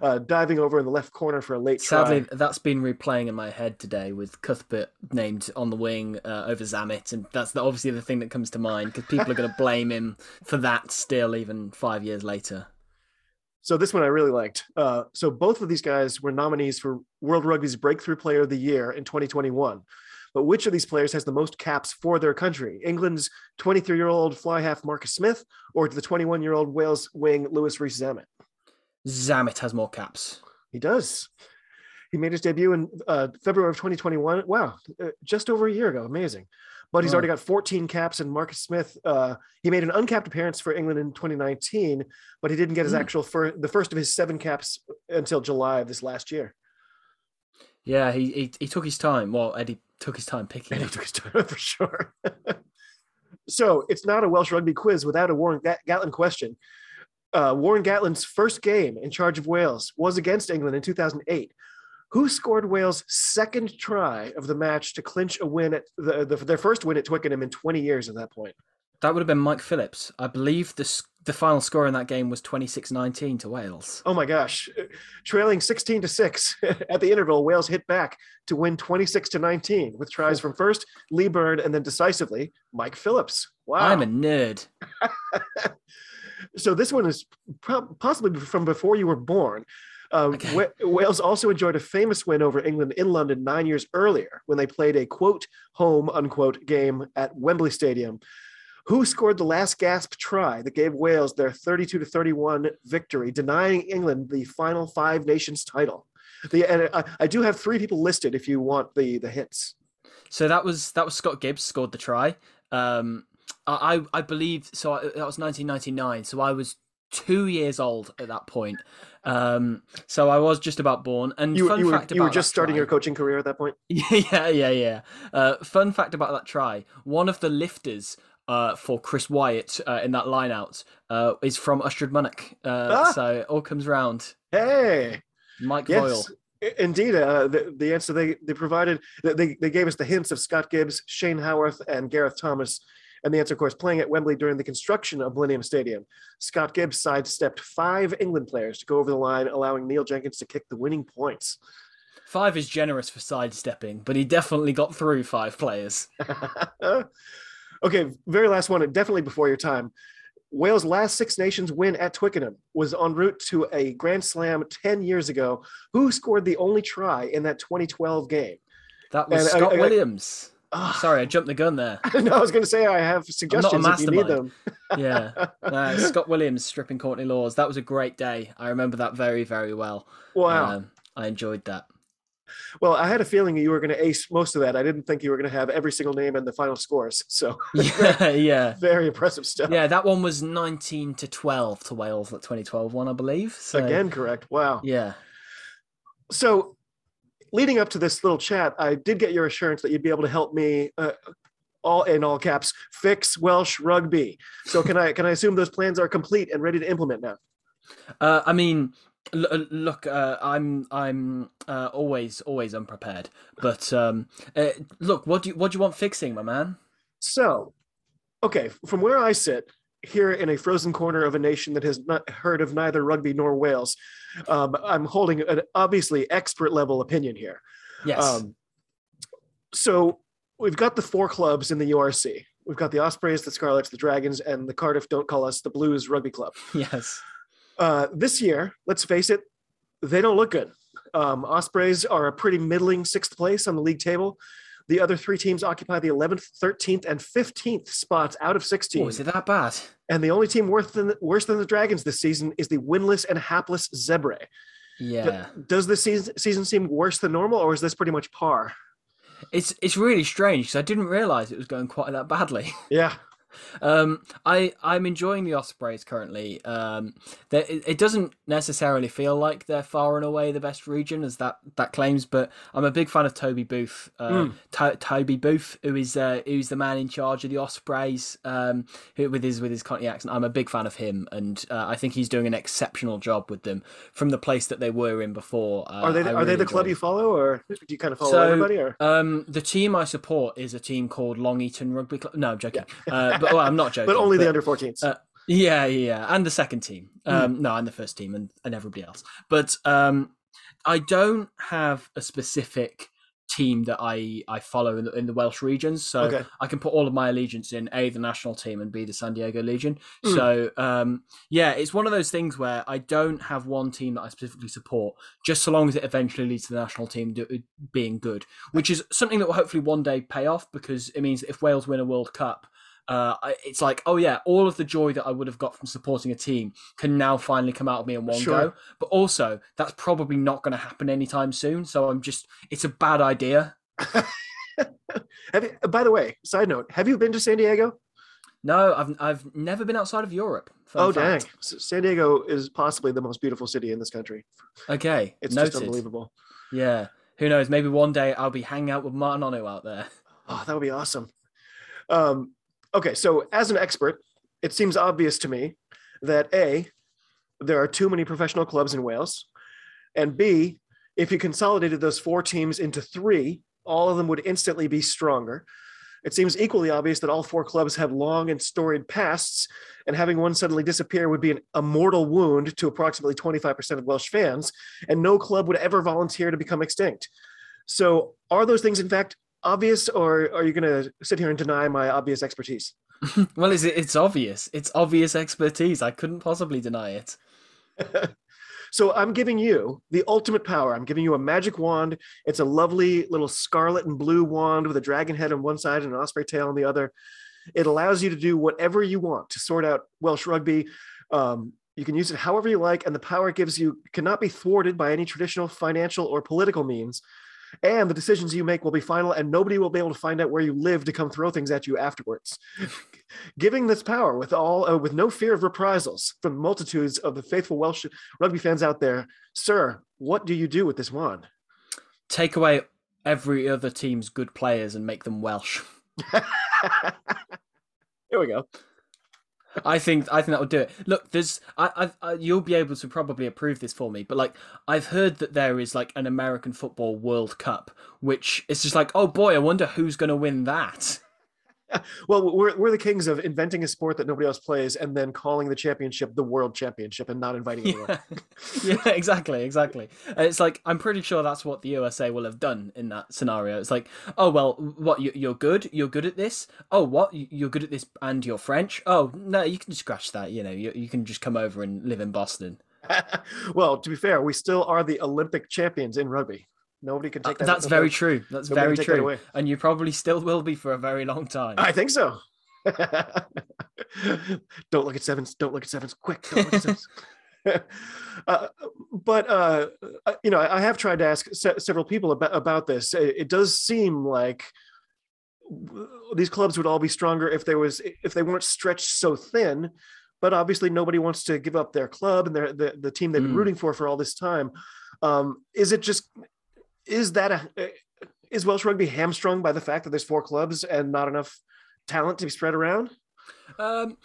uh, diving over in the left corner for a late Sadly, try. that's been replaying in my head today with Cuthbert named on the wing uh, over Zammit, and that's the, obviously the thing that comes to mind because people are going (laughs) to blame him for that still, even five years later. So this one I really liked. Uh, so both of these guys were nominees for World Rugby's Breakthrough Player of the Year in 2021. But which of these players has the most caps for their country? England's 23-year-old fly half Marcus Smith, or the 21-year-old Wales wing Louis Rees-Zammit? Zammit has more caps. He does. He made his debut in uh, February of 2021. Wow, uh, just over a year ago. Amazing. But he's Wow. already got 14 caps. And Marcus Smith, uh, he made an uncapped appearance for England in 2019, but he didn't get his Hmm. actual fir- the first of his seven caps until July of this last year. Yeah, he, he he took his time. Well, Eddie took his time picking Eddie him. took his time (laughs) for sure. (laughs) so it's not a Welsh rugby quiz without a Warren Gatland question. Uh, Warren Gatland's first game in charge of Wales was against England in 2008. Who scored Wales' second try of the match to clinch a win at the, the, their first win at Twickenham in 20 years at that point? That would have been Mike Phillips. I believe the the final score in that game was 26-19 to Wales. Oh my gosh. Trailing 16 to 6 (laughs) at the interval, Wales hit back to win 26 to 19 with tries from first Lee Byrne and then decisively Mike Phillips. Wow. I'm a nerd. (laughs) so this one is prob- possibly from before you were born. Um, Okay. Wa- Wales also enjoyed a famous win over England in London nine years earlier when they played a quote home unquote game at Wembley Stadium. Who scored the last gasp try that gave Wales their 32 to 31 victory, denying England the final Five Nations title? The, and I, I do have three people listed if you want the the hits. So that was that was Scott Gibbs scored the try. Um, I I believe so. I, that was 1999. So I was two years old at that point. Um, so I was just about born. And You, fun you, were, fact you were just starting try- your coaching career at that point. (laughs) yeah, yeah, yeah. Uh, fun fact about that try: one of the lifters uh, for Chris Wyatt uh, in that lineout uh, is from Ystrad Mynach. Uh, Ah. So it all comes round. Hey, Mike Yes, Voyle. i- indeed. Uh, the, the answer they, they provided, they, they gave us the hints of Scott Gibbs, Shane Howarth, and Gareth Thomas. And the answer, of course, playing at Wembley during the construction of Millennium Stadium. Scott Gibbs sidestepped five England players to go over the line, allowing Neil Jenkins to kick the winning points. Five is generous for sidestepping, but he definitely got through five players. (laughs) okay, very last one, and definitely before your time. Wales' last Six Nations win at Twickenham was en route to a Grand Slam 10 years ago. Who scored the only try in that 2012 game? That was And Scott I- I- Williams. Ah, Sorry, I jumped the gun there. (laughs) no, I was going to say I have suggestions if you need them. Yeah, (laughs) uh, Scott Williams stripping Courtney Lawes. That was a great day. I remember that very, very well. Wow. Um, I enjoyed that. Well, I had a feeling you were going to ace most of that. I didn't think you were going to have every single name and the final scores. So (laughs) Yeah, yeah, very impressive stuff. yeah. That one was nineteen to twelve to Wales. That 2012 one, I believe. So, Again, correct. Wow. yeah. So leading up to this little chat, I did get your assurance that you'd be able to help me. Uh, all in all caps, fix Welsh rugby. So can I can I assume those plans are complete and ready to implement now? Uh, I mean, look, uh, I'm I'm uh, always always unprepared. But um, uh, look, what do you what do you want fixing, my man? So, okay, from where I sit here in a frozen corner of a nation that has not heard of neither rugby nor Wales, um, I'm holding an obviously expert level opinion here. Yes. Um, so we've got the four clubs in the URC. We've got the Ospreys, the Scarlets, the Dragons, and the Cardiff Don't Call Us the Blues Rugby Club. (laughs) yes. Uh, this year, let's face it, they don't look good. Um, Ospreys are a pretty middling sixth place on the league table. The other three teams occupy the 11th, 13th, and 15th spots out of 16. Oh, is it that bad? And the only team worse than, worse than the Dragons this season is the winless and hapless Zebre. Yeah. Does this season, season seem worse than normal, or is this pretty much par? It's it's really strange because I didn't realize it was going quite that badly. (laughs) Yeah. Um, I I'm enjoying the Ospreys currently. Um, it, it doesn't necessarily feel like they're far and away the best region as that that claims, but I'm a big fan of Toby Booth. Uh, mm. to- Toby Booth, who is uh, who's the man in charge of the Ospreys, um, who, with his with his Cockney accent. I'm a big fan of him, and uh, I think he's doing an exceptional job with them from the place that they were in before. Uh, are they the, are they the club you follow, or do you kind of follow so, everybody? Or um, the team I support is a team called Long Eaton Rugby Club. No, I'm joking. Yeah. But well, I'm not (laughs) joking. but only but, the under 14s. Uh, yeah, yeah, and the second team. Hmm. Um, mm. No, and the first team, and, and everybody else. But um, I don't have a specific team that I, I follow in the, in the Welsh regions. So okay. I can put all of my allegiance in A, the national team, and B, the San Diego Legion. Mm. So um, yeah, it's one of those things where I don't have one team that I specifically support, just so long as it eventually leads to the national team do, being good, which is something that will hopefully one day pay off because it means that if Wales win a World Cup, uh, it's like, oh yeah, all of the joy that I would have got from supporting a team can now finally come out of me in one sure. go. But also, that's probably not going to happen anytime soon. So I'm just, it's a bad idea. (laughs) have you, by the way, side note, have you been to San Diego? No, I've I've never been outside of Europe. oh fact. dang! San Diego is possibly the most beautiful city in this country. Okay, it's noted. just unbelievable. Yeah, who knows? Maybe one day I'll be hanging out with Ma'a Nonu out there. Oh, that would be awesome. Um, okay, so as an expert, it seems obvious to me that A, there are too many professional clubs in Wales, and B, if you consolidated those four teams into three, all of them would instantly be stronger. It seems equally obvious that all four clubs have long and storied pasts, and having one suddenly disappear would be an, a mortal wound to approximately 25% of Welsh fans, and no club would ever volunteer to become extinct. So, are those things in fact obvious, or are you going to sit here and deny my obvious expertise? (laughs) well, is it? It's obvious. It's obvious expertise. I couldn't possibly deny it. (laughs) so I'm giving you the ultimate power. I'm giving you a magic wand. It's a lovely little scarlet and blue wand with a dragon head on one side and an osprey tail on the other. It allows you to do whatever you want to sort out Welsh rugby. Um, you can use it however you like, and the power it gives you cannot be thwarted by any traditional financial or political means and the decisions you make will be final and nobody will be able to find out where you live to come throw things at you afterwards. (laughs) Giving this power with all uh, with no fear of reprisals from multitudes of the faithful welsh rugby fans out there sir what do you do with this wand? Take away every other team's good players and make them welsh. (laughs) Here we go I think I think that would do it. Look, there's I, I, I, you'll be able to probably approve this for me, but like I've heard that there is like an American football World Cup, which is just like, oh boy, I wonder who's going to win that. (laughs) well, we're we're the kings of inventing a sport that nobody else plays and then calling the championship the world championship and not inviting anyone. Yeah, (laughs) yeah exactly, exactly. It's like I'm pretty sure that's what the USA will have done in that scenario. It's like, oh well, what you, are good, you're good at this. Oh, what you're good at this, and you're French. Oh no, you can scratch that. You know, you you can just come over and live in Boston. (laughs) well, to be fair, we still are the Olympic champions in rugby. Nobody can take that. That's very true. That's Nobody very true. That and you probably still will be for a very long time. I think so. (laughs) don't look at sevens. Don't look at sevens. Quick. Don't look at sevens. (laughs) (laughs) uh, but uh, uh, you know, I have tried to ask se- several people about about this. It, it, does seem like these clubs would all be stronger if there was if they weren't stretched so thin. But obviously, nobody wants to give up their club and their the, the team they've been mm. rooting for for all this time. Um, is it just is that a uh, is Welsh rugby hamstrung by the fact that there's four clubs and not enough talent to be spread around? Um,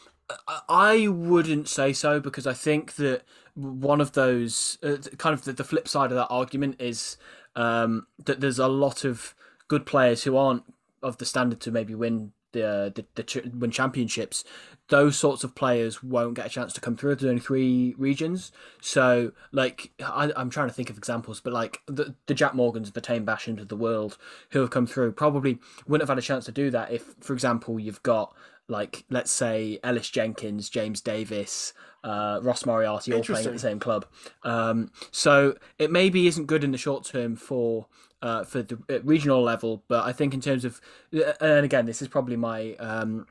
I wouldn't say so because I think that one of those uh, kind of the, the, flip side of that argument is um, that there's a lot of good players who aren't of the standard to maybe win the, the, the win championships, those sorts of players won't get a chance to come through. There's only three regions, so like I, am trying to think of examples, but like the, the Jack Morgans, the Taine Bashams of the world who have come through probably wouldn't have had a chance to do that if, for example, you've got like let's say Ellis Jenkins, James Davies, uh, Ross Moriarty all playing at the same club. Um, so it maybe isn't good in the short term for uh, for the regional level, but I think in terms of uh, and again this is probably my um,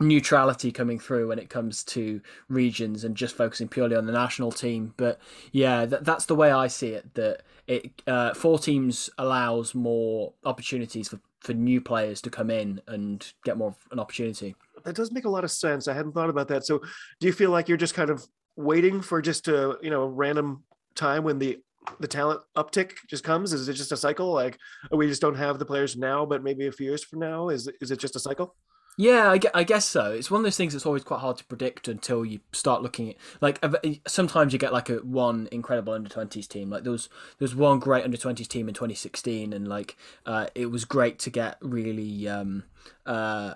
neutrality coming through when it comes to regions and just focusing purely on the national team. But yeah, that, that's the way I see it. That it uh, four teams allows more opportunities for, for new players to come in and get more of an opportunity. that does make a lot of sense. I hadn't thought about that. So, do you feel like you're just kind of waiting for just a you know random time when the the talent uptick just comes? Is it just a cycle? Like we just don't have the players now, but maybe a few years from now, is is it just a cycle? Yeah, I, guess so. It's one of those things that's always quite hard to predict until you start looking at like sometimes you get like a one incredible under twenties team. Like there was there was one great under twenties team in 2016, and like uh, it was great to get really um, uh,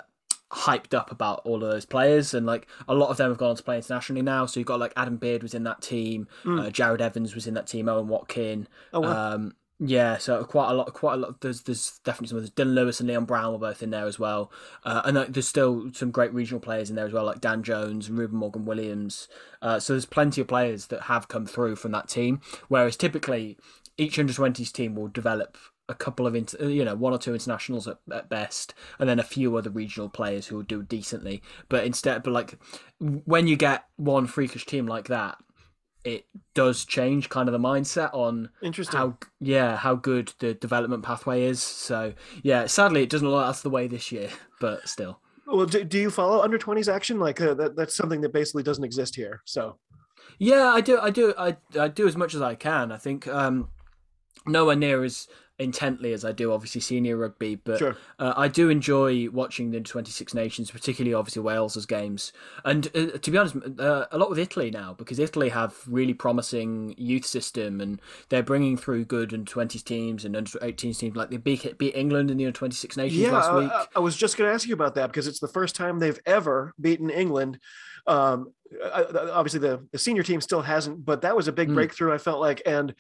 hyped up about all of those players, and like a lot of them have gone on to play internationally now. So you've got like Adam Beard was in that team, mm. uh, Jarrod Evans was in that team, Owen Watkin. Oh, wow. um, yeah, so quite a lot, quite a lot. There's there's definitely some. There's Dylan Lewis and Leon Brown were both in there as well, uh, and uh, there's still some great regional players in there as well, like Dan Jones and Reuben Morgan Williams. Uh, so there's plenty of players that have come through from that team. Whereas typically each under twenties team will develop a couple of inter, you know one or two internationals at, at best, and then a few other regional players who will do decently. But instead, but like when you get one freakish team like that, it does change kind of the mindset on interesting. how yeah how good the development pathway is. So yeah sadly it doesn't look like that's the way this year (laughs) but still. Well do, do you follow under 20s action? Like uh, that, that's something that basically doesn't exist here so. Yeah i do i do i, I do as much as i can. I think um nowhere near as intently as I do obviously senior rugby, but sure. uh, I do enjoy watching the 26 nations, particularly obviously Wales's games. And uh, to be honest, uh, a lot with Italy now because Italy have really promising youth system and they're bringing through good under 20s teams and under 18s teams. Like they beat, beat England in the under 26 nations yeah, last week. I, I was just going to ask you about that because it's the first time they've ever beaten England. Um, obviously the, the senior team still hasn't, but that was a big mm. breakthrough. I felt like, and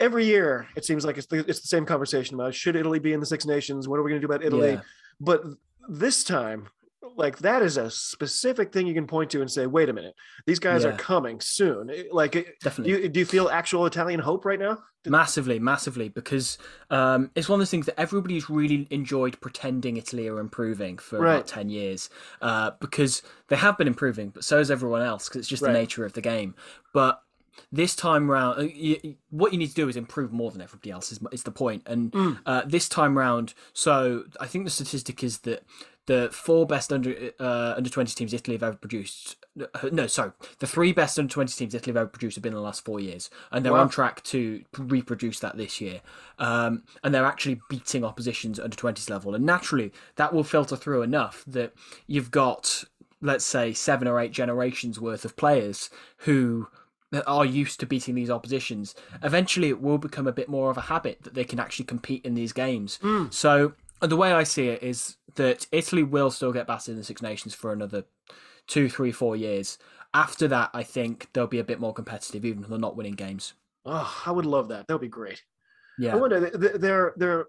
every year it seems like it's the, it's the same conversation about should Italy be in the Six Nations? What are we going to do about Italy? Yeah. But this time, like that is a specific thing you can point to and say, wait a minute, these guys yeah. are coming soon. Like, definitely. Do you, do you, feel actual Italian hope right now? Massively, massively, because um, it's one of those things that everybody's really enjoyed pretending Italy are improving for right. about ten years, uh, because they have been improving, but so has everyone else, because it's just right. the nature of the game. But this time round, uh, you, what you need to do is improve more than everybody else. Is, is the point? And mm. uh, this time round, so I think the statistic is that the four best under uh, under twenty teams Italy have ever produced. Uh, no, sorry, the three best under twenty teams Italy have ever produced have been in the last four years, and they're wow. on track to reproduce that this year. Um, and they're actually beating oppositions under twenties level, and naturally that will filter through enough that you've got, let's say, seven or eight generations worth of players who that are used to beating these oppositions, eventually it will become a bit more of a habit that they can actually compete in these games. Mm. So the way I see it is that Italy will still get battered in the Six Nations for another two, three, four years. After that, I think they'll be a bit more competitive, even if they're not winning games. Oh, I would love that. That would be great. Yeah. I wonder, they're, they're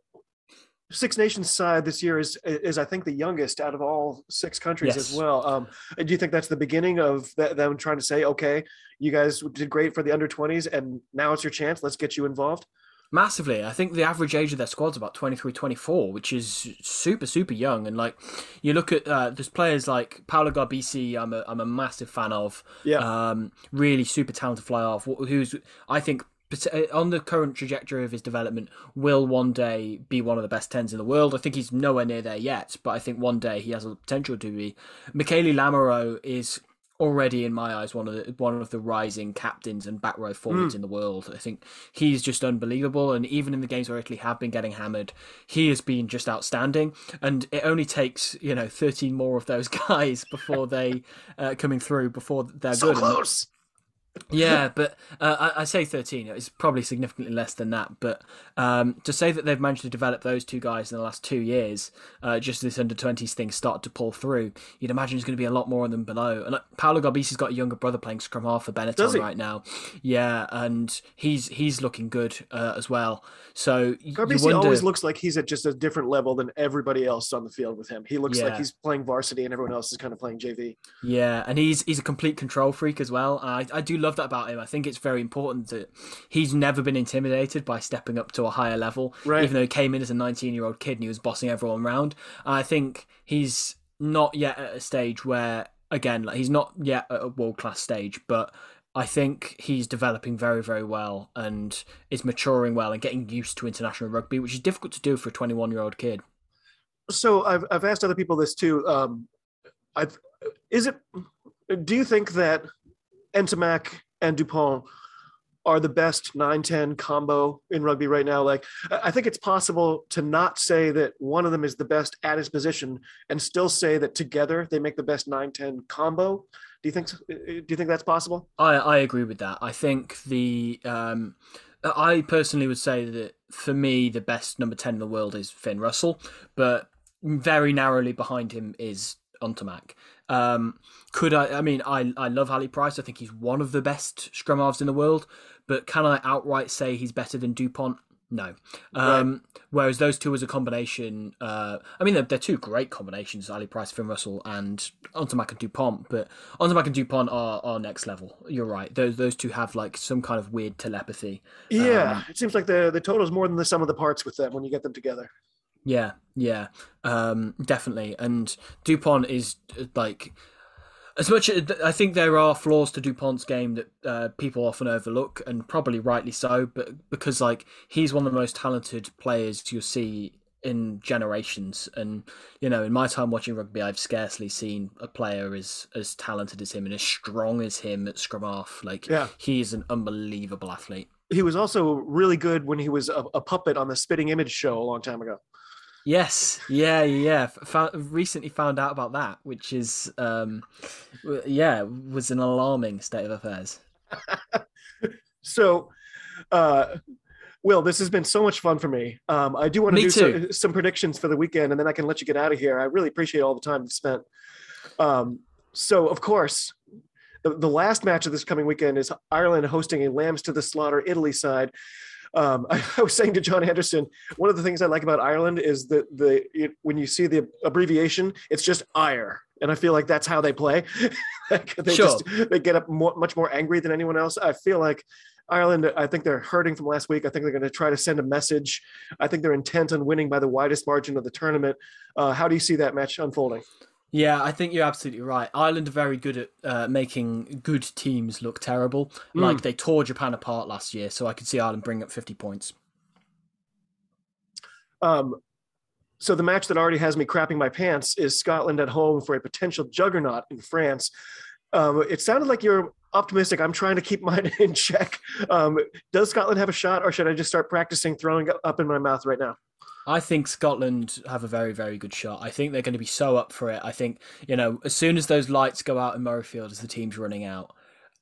Six Nations side this year is is I think the youngest out of all six countries yes. as well. Um, do you think that's the beginning of them trying to say, okay, you guys did great for the under twenties, and now it's your chance. Let's get you involved. Massively. I think the average age of their squad's about 23, 24, which is super, super young. And like, you look at, uh, there's players like Paolo Garbisi, I'm a, I'm a massive fan of. Yeah. Um, really super talented fly off, who's, I think, on the current trajectory of his development, will one day be one of the best tens in the world. I think he's nowhere near there yet, but I think one day he has the potential to be. Michele Lamaro is already, in my eyes, one of the one of the rising captains and back row forwards mm. in the world. I think he's just unbelievable, and even in the games where Italy have been getting hammered, he has been just outstanding. And it only takes you know thirteen more of those (laughs) guys before they uh, coming through before they're so good. Close yeah, but uh, I, I, say 13. It's probably significantly less than that. But um, to say that they've managed to develop those two guys in the last two years, uh, just this under 20s thing start to pull through, you'd imagine there's going to be a lot more of them below. And uh, Paolo Garbisi's got a younger brother playing scrum half for Benetton right now. Yeah, and he's he's looking good uh, as well. So Garbisi wonder... always looks like he's at just a different level than everybody else on the field with him. He looks yeah. like he's playing varsity and everyone else is kind of playing JV. Yeah, and he's he's a complete control freak as well. I, I do love that about him. I think it's very important that he's never been intimidated by stepping up to a higher level, right. even though he came in as a 19 year old kid and he was bossing everyone around. I think he's not yet at a stage where, again, like he's not yet at a world class stage, but I think he's developing very, very well and is maturing well and getting used to international rugby, which is difficult to do for a 21 year old kid. So I've, I've asked other people this too. Um, I is it? Do you think that Ntamack and Dupont are the best 9-10 combo in rugby right now? Like, I think it's possible to not say that one of them is the best at his position and still say that together they make the best 9-10 combo. Do you think? Do you think that's possible? I I agree with that. I think the um, I personally would say that for me the best number ten in the world is Finn Russell, but very narrowly behind him is Ntamack. Um, could I? I mean, I I love Ali Price. I think he's one of the best scrum halves in the world. But can I outright say he's better than Dupont? No. Um, right. Whereas those two as a combination, uh, I mean, they're, they're, two great combinations, Ali Price, Finn Russell, and Ntamack and Dupont. But Ntamack and Dupont are, are next level. You're right. Those those two have like some kind of weird telepathy. Yeah, um, it seems like the the total is more than the sum of the parts with them when you get them together. Yeah, yeah, um, definitely. And Dupont is like as much I think there are flaws to Dupont's game that uh, people often overlook, and probably rightly so. But because like he's one of the most talented players you'll see in generations, and you know, in my time watching rugby, I've scarcely seen a player as as talented as him and as strong as him at scrum half. Like, yeah. he is an unbelievable athlete. He was also really good when he was a, a puppet on the Spitting Image show a long time ago. Yes, yeah, yeah. Found, recently found out about that, which is, um, yeah, was an alarming state of affairs. (laughs) so, uh, Will, this has been so much fun for me. Um, I do want to do some, some, predictions for the weekend, and then I can let you get out of here. I really appreciate all the time you've spent. Um, so, of course, the, the last match of this coming weekend is Ireland hosting a Lambs to the Slaughter Italy side um, I, (laughs) I, was saying to John Anderson, one of the things I like about Ireland is that the it, when you see the abbreviation, it's just ire, and I feel like that's how they play. (laughs) they sure. just they get up more, much more angry than anyone else. I feel like Ireland, I think they're hurting from last week. I think they're going to try to send a message. I think they're intent on winning by the widest margin of the tournament. Uh, how do you see that match unfolding? Yeah, I think you're absolutely right. Ireland are very good at uh, making good teams look terrible. Mm. Like they tore Japan apart last year, so I could see Ireland bring up 50 points. Um, so the match that already has me crapping my pants is Scotland at home for a potential juggernaut in France. Um, it sounded like you're optimistic. I'm trying to keep (laughs) mine in check. Um, does Scotland have a shot, or should I just start practicing throwing up in my mouth right now? I think Scotland have a very, very good shot. I think they're going to be so up for it. I think, you know, as soon as those lights go out in Murrayfield as the team's running out,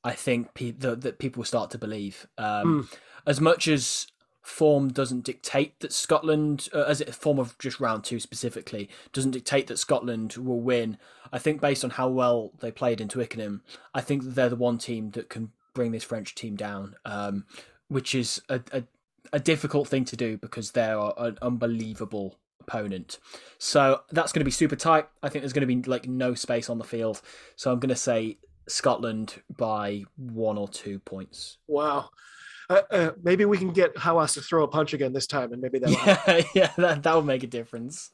I think pe- that, that people start to believe. Um, mm. As much as form doesn't dictate that Scotland, uh, as a form of just round two specifically, doesn't dictate that Scotland will win. I think based on how well they played in Twickenham, I think that they're the one team that can bring this French team down, um, which is a, a a difficult thing to do because they're an unbelievable opponent. So that's going to be super tight. I think there's going to be like no space on the field. So I'm going to say Scotland by one or two points. Wow. Uh, uh, maybe we can get Haouas to throw a punch again this time, and maybe that. (laughs) Yeah, yeah, that that will make a difference.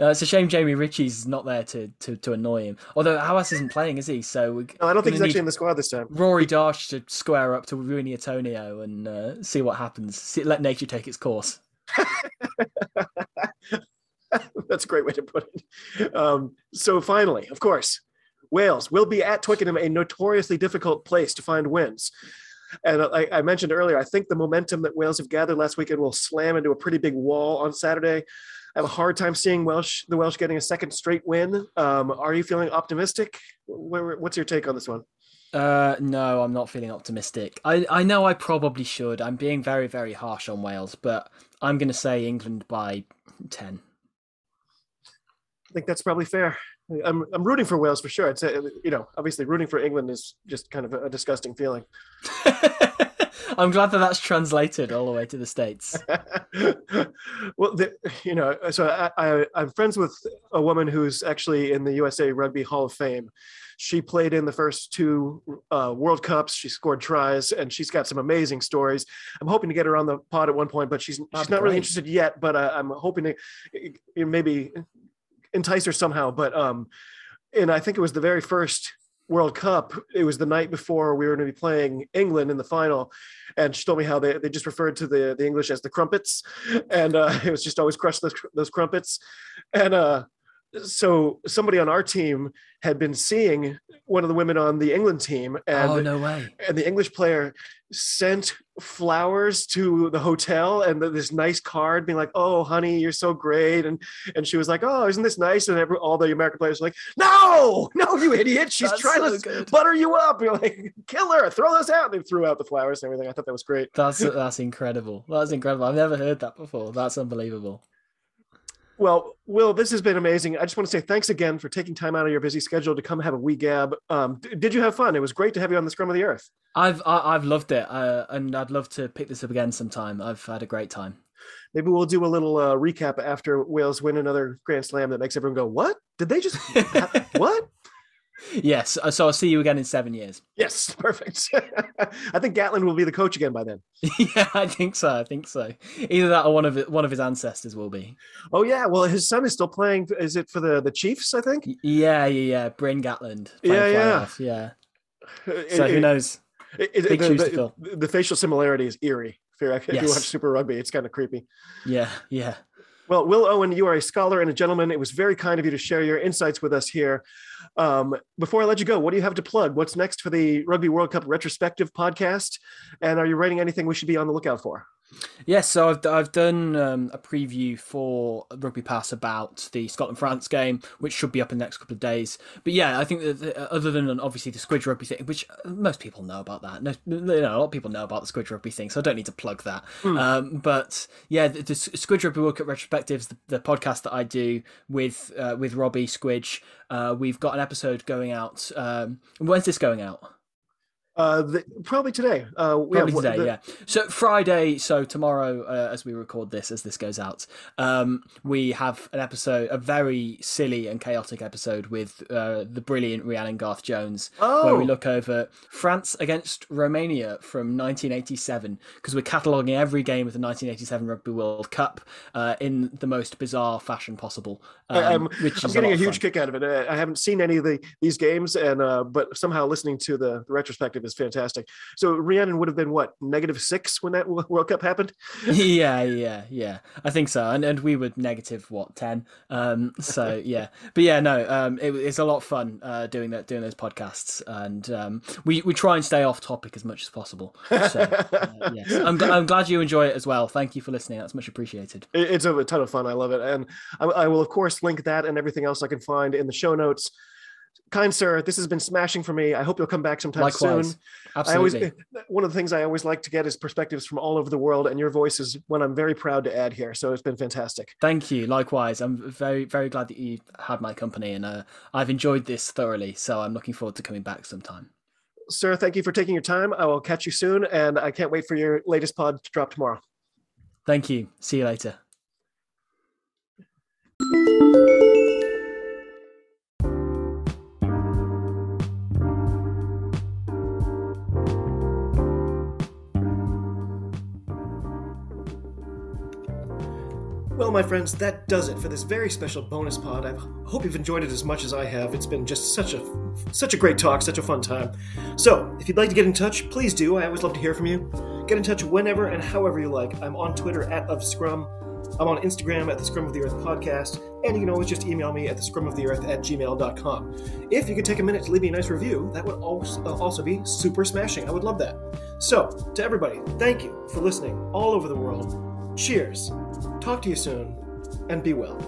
Uh, it's a shame Jamie Ritchie's not there to, to, to annoy him. Although Haouas isn't playing, is he? So no, I don't think he's actually in the squad this time. Rory (laughs) Darge to square up to Uini Atonio and uh, see what happens. See, let nature take its course. (laughs) That's a great way to put it. Um, so finally, of course, Wales will be at Twickenham, a notoriously difficult place to find wins. And I, I, mentioned earlier, I think the momentum that Wales have gathered last weekend will slam into a pretty big wall on Saturday. I have a hard time seeing Welsh, the Welsh getting a second straight win. Um, are you feeling optimistic? What's your take on this one? Uh, no, I'm not feeling optimistic. I, I know I probably should. I'm being very, very harsh on Wales, but I'm going to say England by 10. I think that's probably fair. I'm, I'm rooting for Wales for sure. It's, a, you know, obviously rooting for England is just kind of a, a disgusting feeling. (laughs) I'm glad that that's translated all the way to the states. (laughs) well, the, you know, so I, I, I'm friends with a woman who's actually in the USA Rugby Hall of Fame. She played in the first two uh, World Cups. She scored tries, and she's got some amazing stories. I'm hoping to get her on the pod at one point, but she's she's not really interested yet. But uh, I'm hoping to maybe entice her somehow. But um, and I think it was the very first World Cup, it was the night before we were going to be playing England in the final, and she told me how they, they just referred to the, the English as the crumpets, and uh, (laughs) it was just always crush those, those crumpets, and uh, so somebody on our team had been seeing one of the women on the England team, and oh no way! And the English player sent flowers to the hotel and this nice card, being like, "Oh, honey, you're so great," and and she was like, "Oh, isn't this nice?" And every, all the American players were like, "No, no, you idiot! She's trying so to good. butter you up. You're like, kill her, throw this out." And they threw out the flowers and everything. I thought that was great. That's that's incredible. That's incredible. I've never heard that before. That's unbelievable. Well, Will, this has been amazing. I just want to say thanks again for taking time out of your busy schedule to come have a wee gab. Um, did you have fun? It was great to have you on the Scrum of the Earth. I've I, have loved it, uh, and I'd love to pick this up again sometime. I've had a great time. Maybe we'll do a little uh, recap after Wales win another Grand Slam that makes everyone go, "What? Did they just (laughs) what?" Yes. Uh, so I'll see you again in seven years. Yes, (laughs) perfect. (laughs) I think Gatland will be the coach again by then. (laughs) yeah, I think so. I think so. Either that or one of one of his ancestors will be. Oh yeah. Well, his son is still playing. Is it for the the Chiefs? I think. Yeah, yeah, yeah. Bryn Gatland. Yeah, yeah, yeah. So who knows? It, it, Big the, shoes the, to fill. The, facial similarity is eerie. If yes. you watch Super Rugby, it's kind of creepy. Yeah, yeah. Well, Will Owen, you are a scholar and a gentleman. It was very kind of you to share your insights with us here. Um, before I let you go, what do you have to plug? What's next for the Rugby World Cup retrospective podcast? And are you writing anything we should be on the lookout for? Yes, so I've I've done um, a preview for Rugby Pass about the Scotland France game, which should be up in the next couple of days. But yeah, I think that the, other than obviously the Squidge Rugby thing, which most people know about that, no, you know, a lot of people know about the Squidge Rugby thing, so I don't need to plug that. Mm. Um, but yeah, the, the Squidge Rugby World Cup retrospectives, the, the podcast that I do with uh, with Robbie Squidge, uh, we've got an episode going out. Um, when's this going out? Uh, the, probably today. Uh, probably yeah, today, the... yeah. So Friday, so tomorrow, uh, as we record this, as this goes out, um, we have an episode, a very silly and chaotic episode with uh, the brilliant Rhiannon Garth Jones, oh. where we oh! look over France against Romania from 1987 because we're cataloguing every game of the 1987 Rugby World Cup uh, in the most bizarre fashion possible. Um, which I'm getting a, a huge kick out of it. I haven't seen any of the these games, and uh, but somehow listening to the, the retrospective is fantastic. So Rhiannon would have been what negative six when that World Cup happened. (laughs) yeah, yeah, yeah. I think so. And and we were negative what ten. Um, so (laughs) yeah, but yeah, no. Um, it, it's a lot of fun uh, doing that, doing those podcasts, and um, we we try and stay off topic as much as possible. So uh, (laughs) yes, I'm I'm glad you enjoy it as well. Thank you for listening. That's much appreciated. It's a ton of fun. I love it, and I, I will of course link that and everything else I can find in the show notes kind sir, this has been smashing for me. I hope you'll come back sometime Likewise. soon. Absolutely. I always, (laughs) one of the things I always like to get is perspectives from all over the world, and your voice is one I'm very proud to add here. So it's been fantastic. Thank you. Likewise, I'm very, very glad that you had my company, and uh, I've enjoyed this thoroughly. So I'm looking forward to coming back sometime. Sir, thank you for taking your time. I will catch you soon, and I can't wait for your latest pod to drop tomorrow. Thank you. See you later. My friends, that does it for this very special bonus pod. I hope you've enjoyed it as much as I have. It's been just such a such a great talk, such a fun time. So, if you'd like to get in touch, please do. I always love to hear from you. Get in touch whenever and however you like. I'm on Twitter at of Scrum. I'm on Instagram at the Scrum of the Earth podcast, and you can always just email me at the Scrum of the Earth at gmail.com. If you could take a minute to leave me a nice review, that would also, uh, also be super smashing. I would love that. So, to everybody, thank you for listening all over the world. Cheers. Talk to you soon, and be well.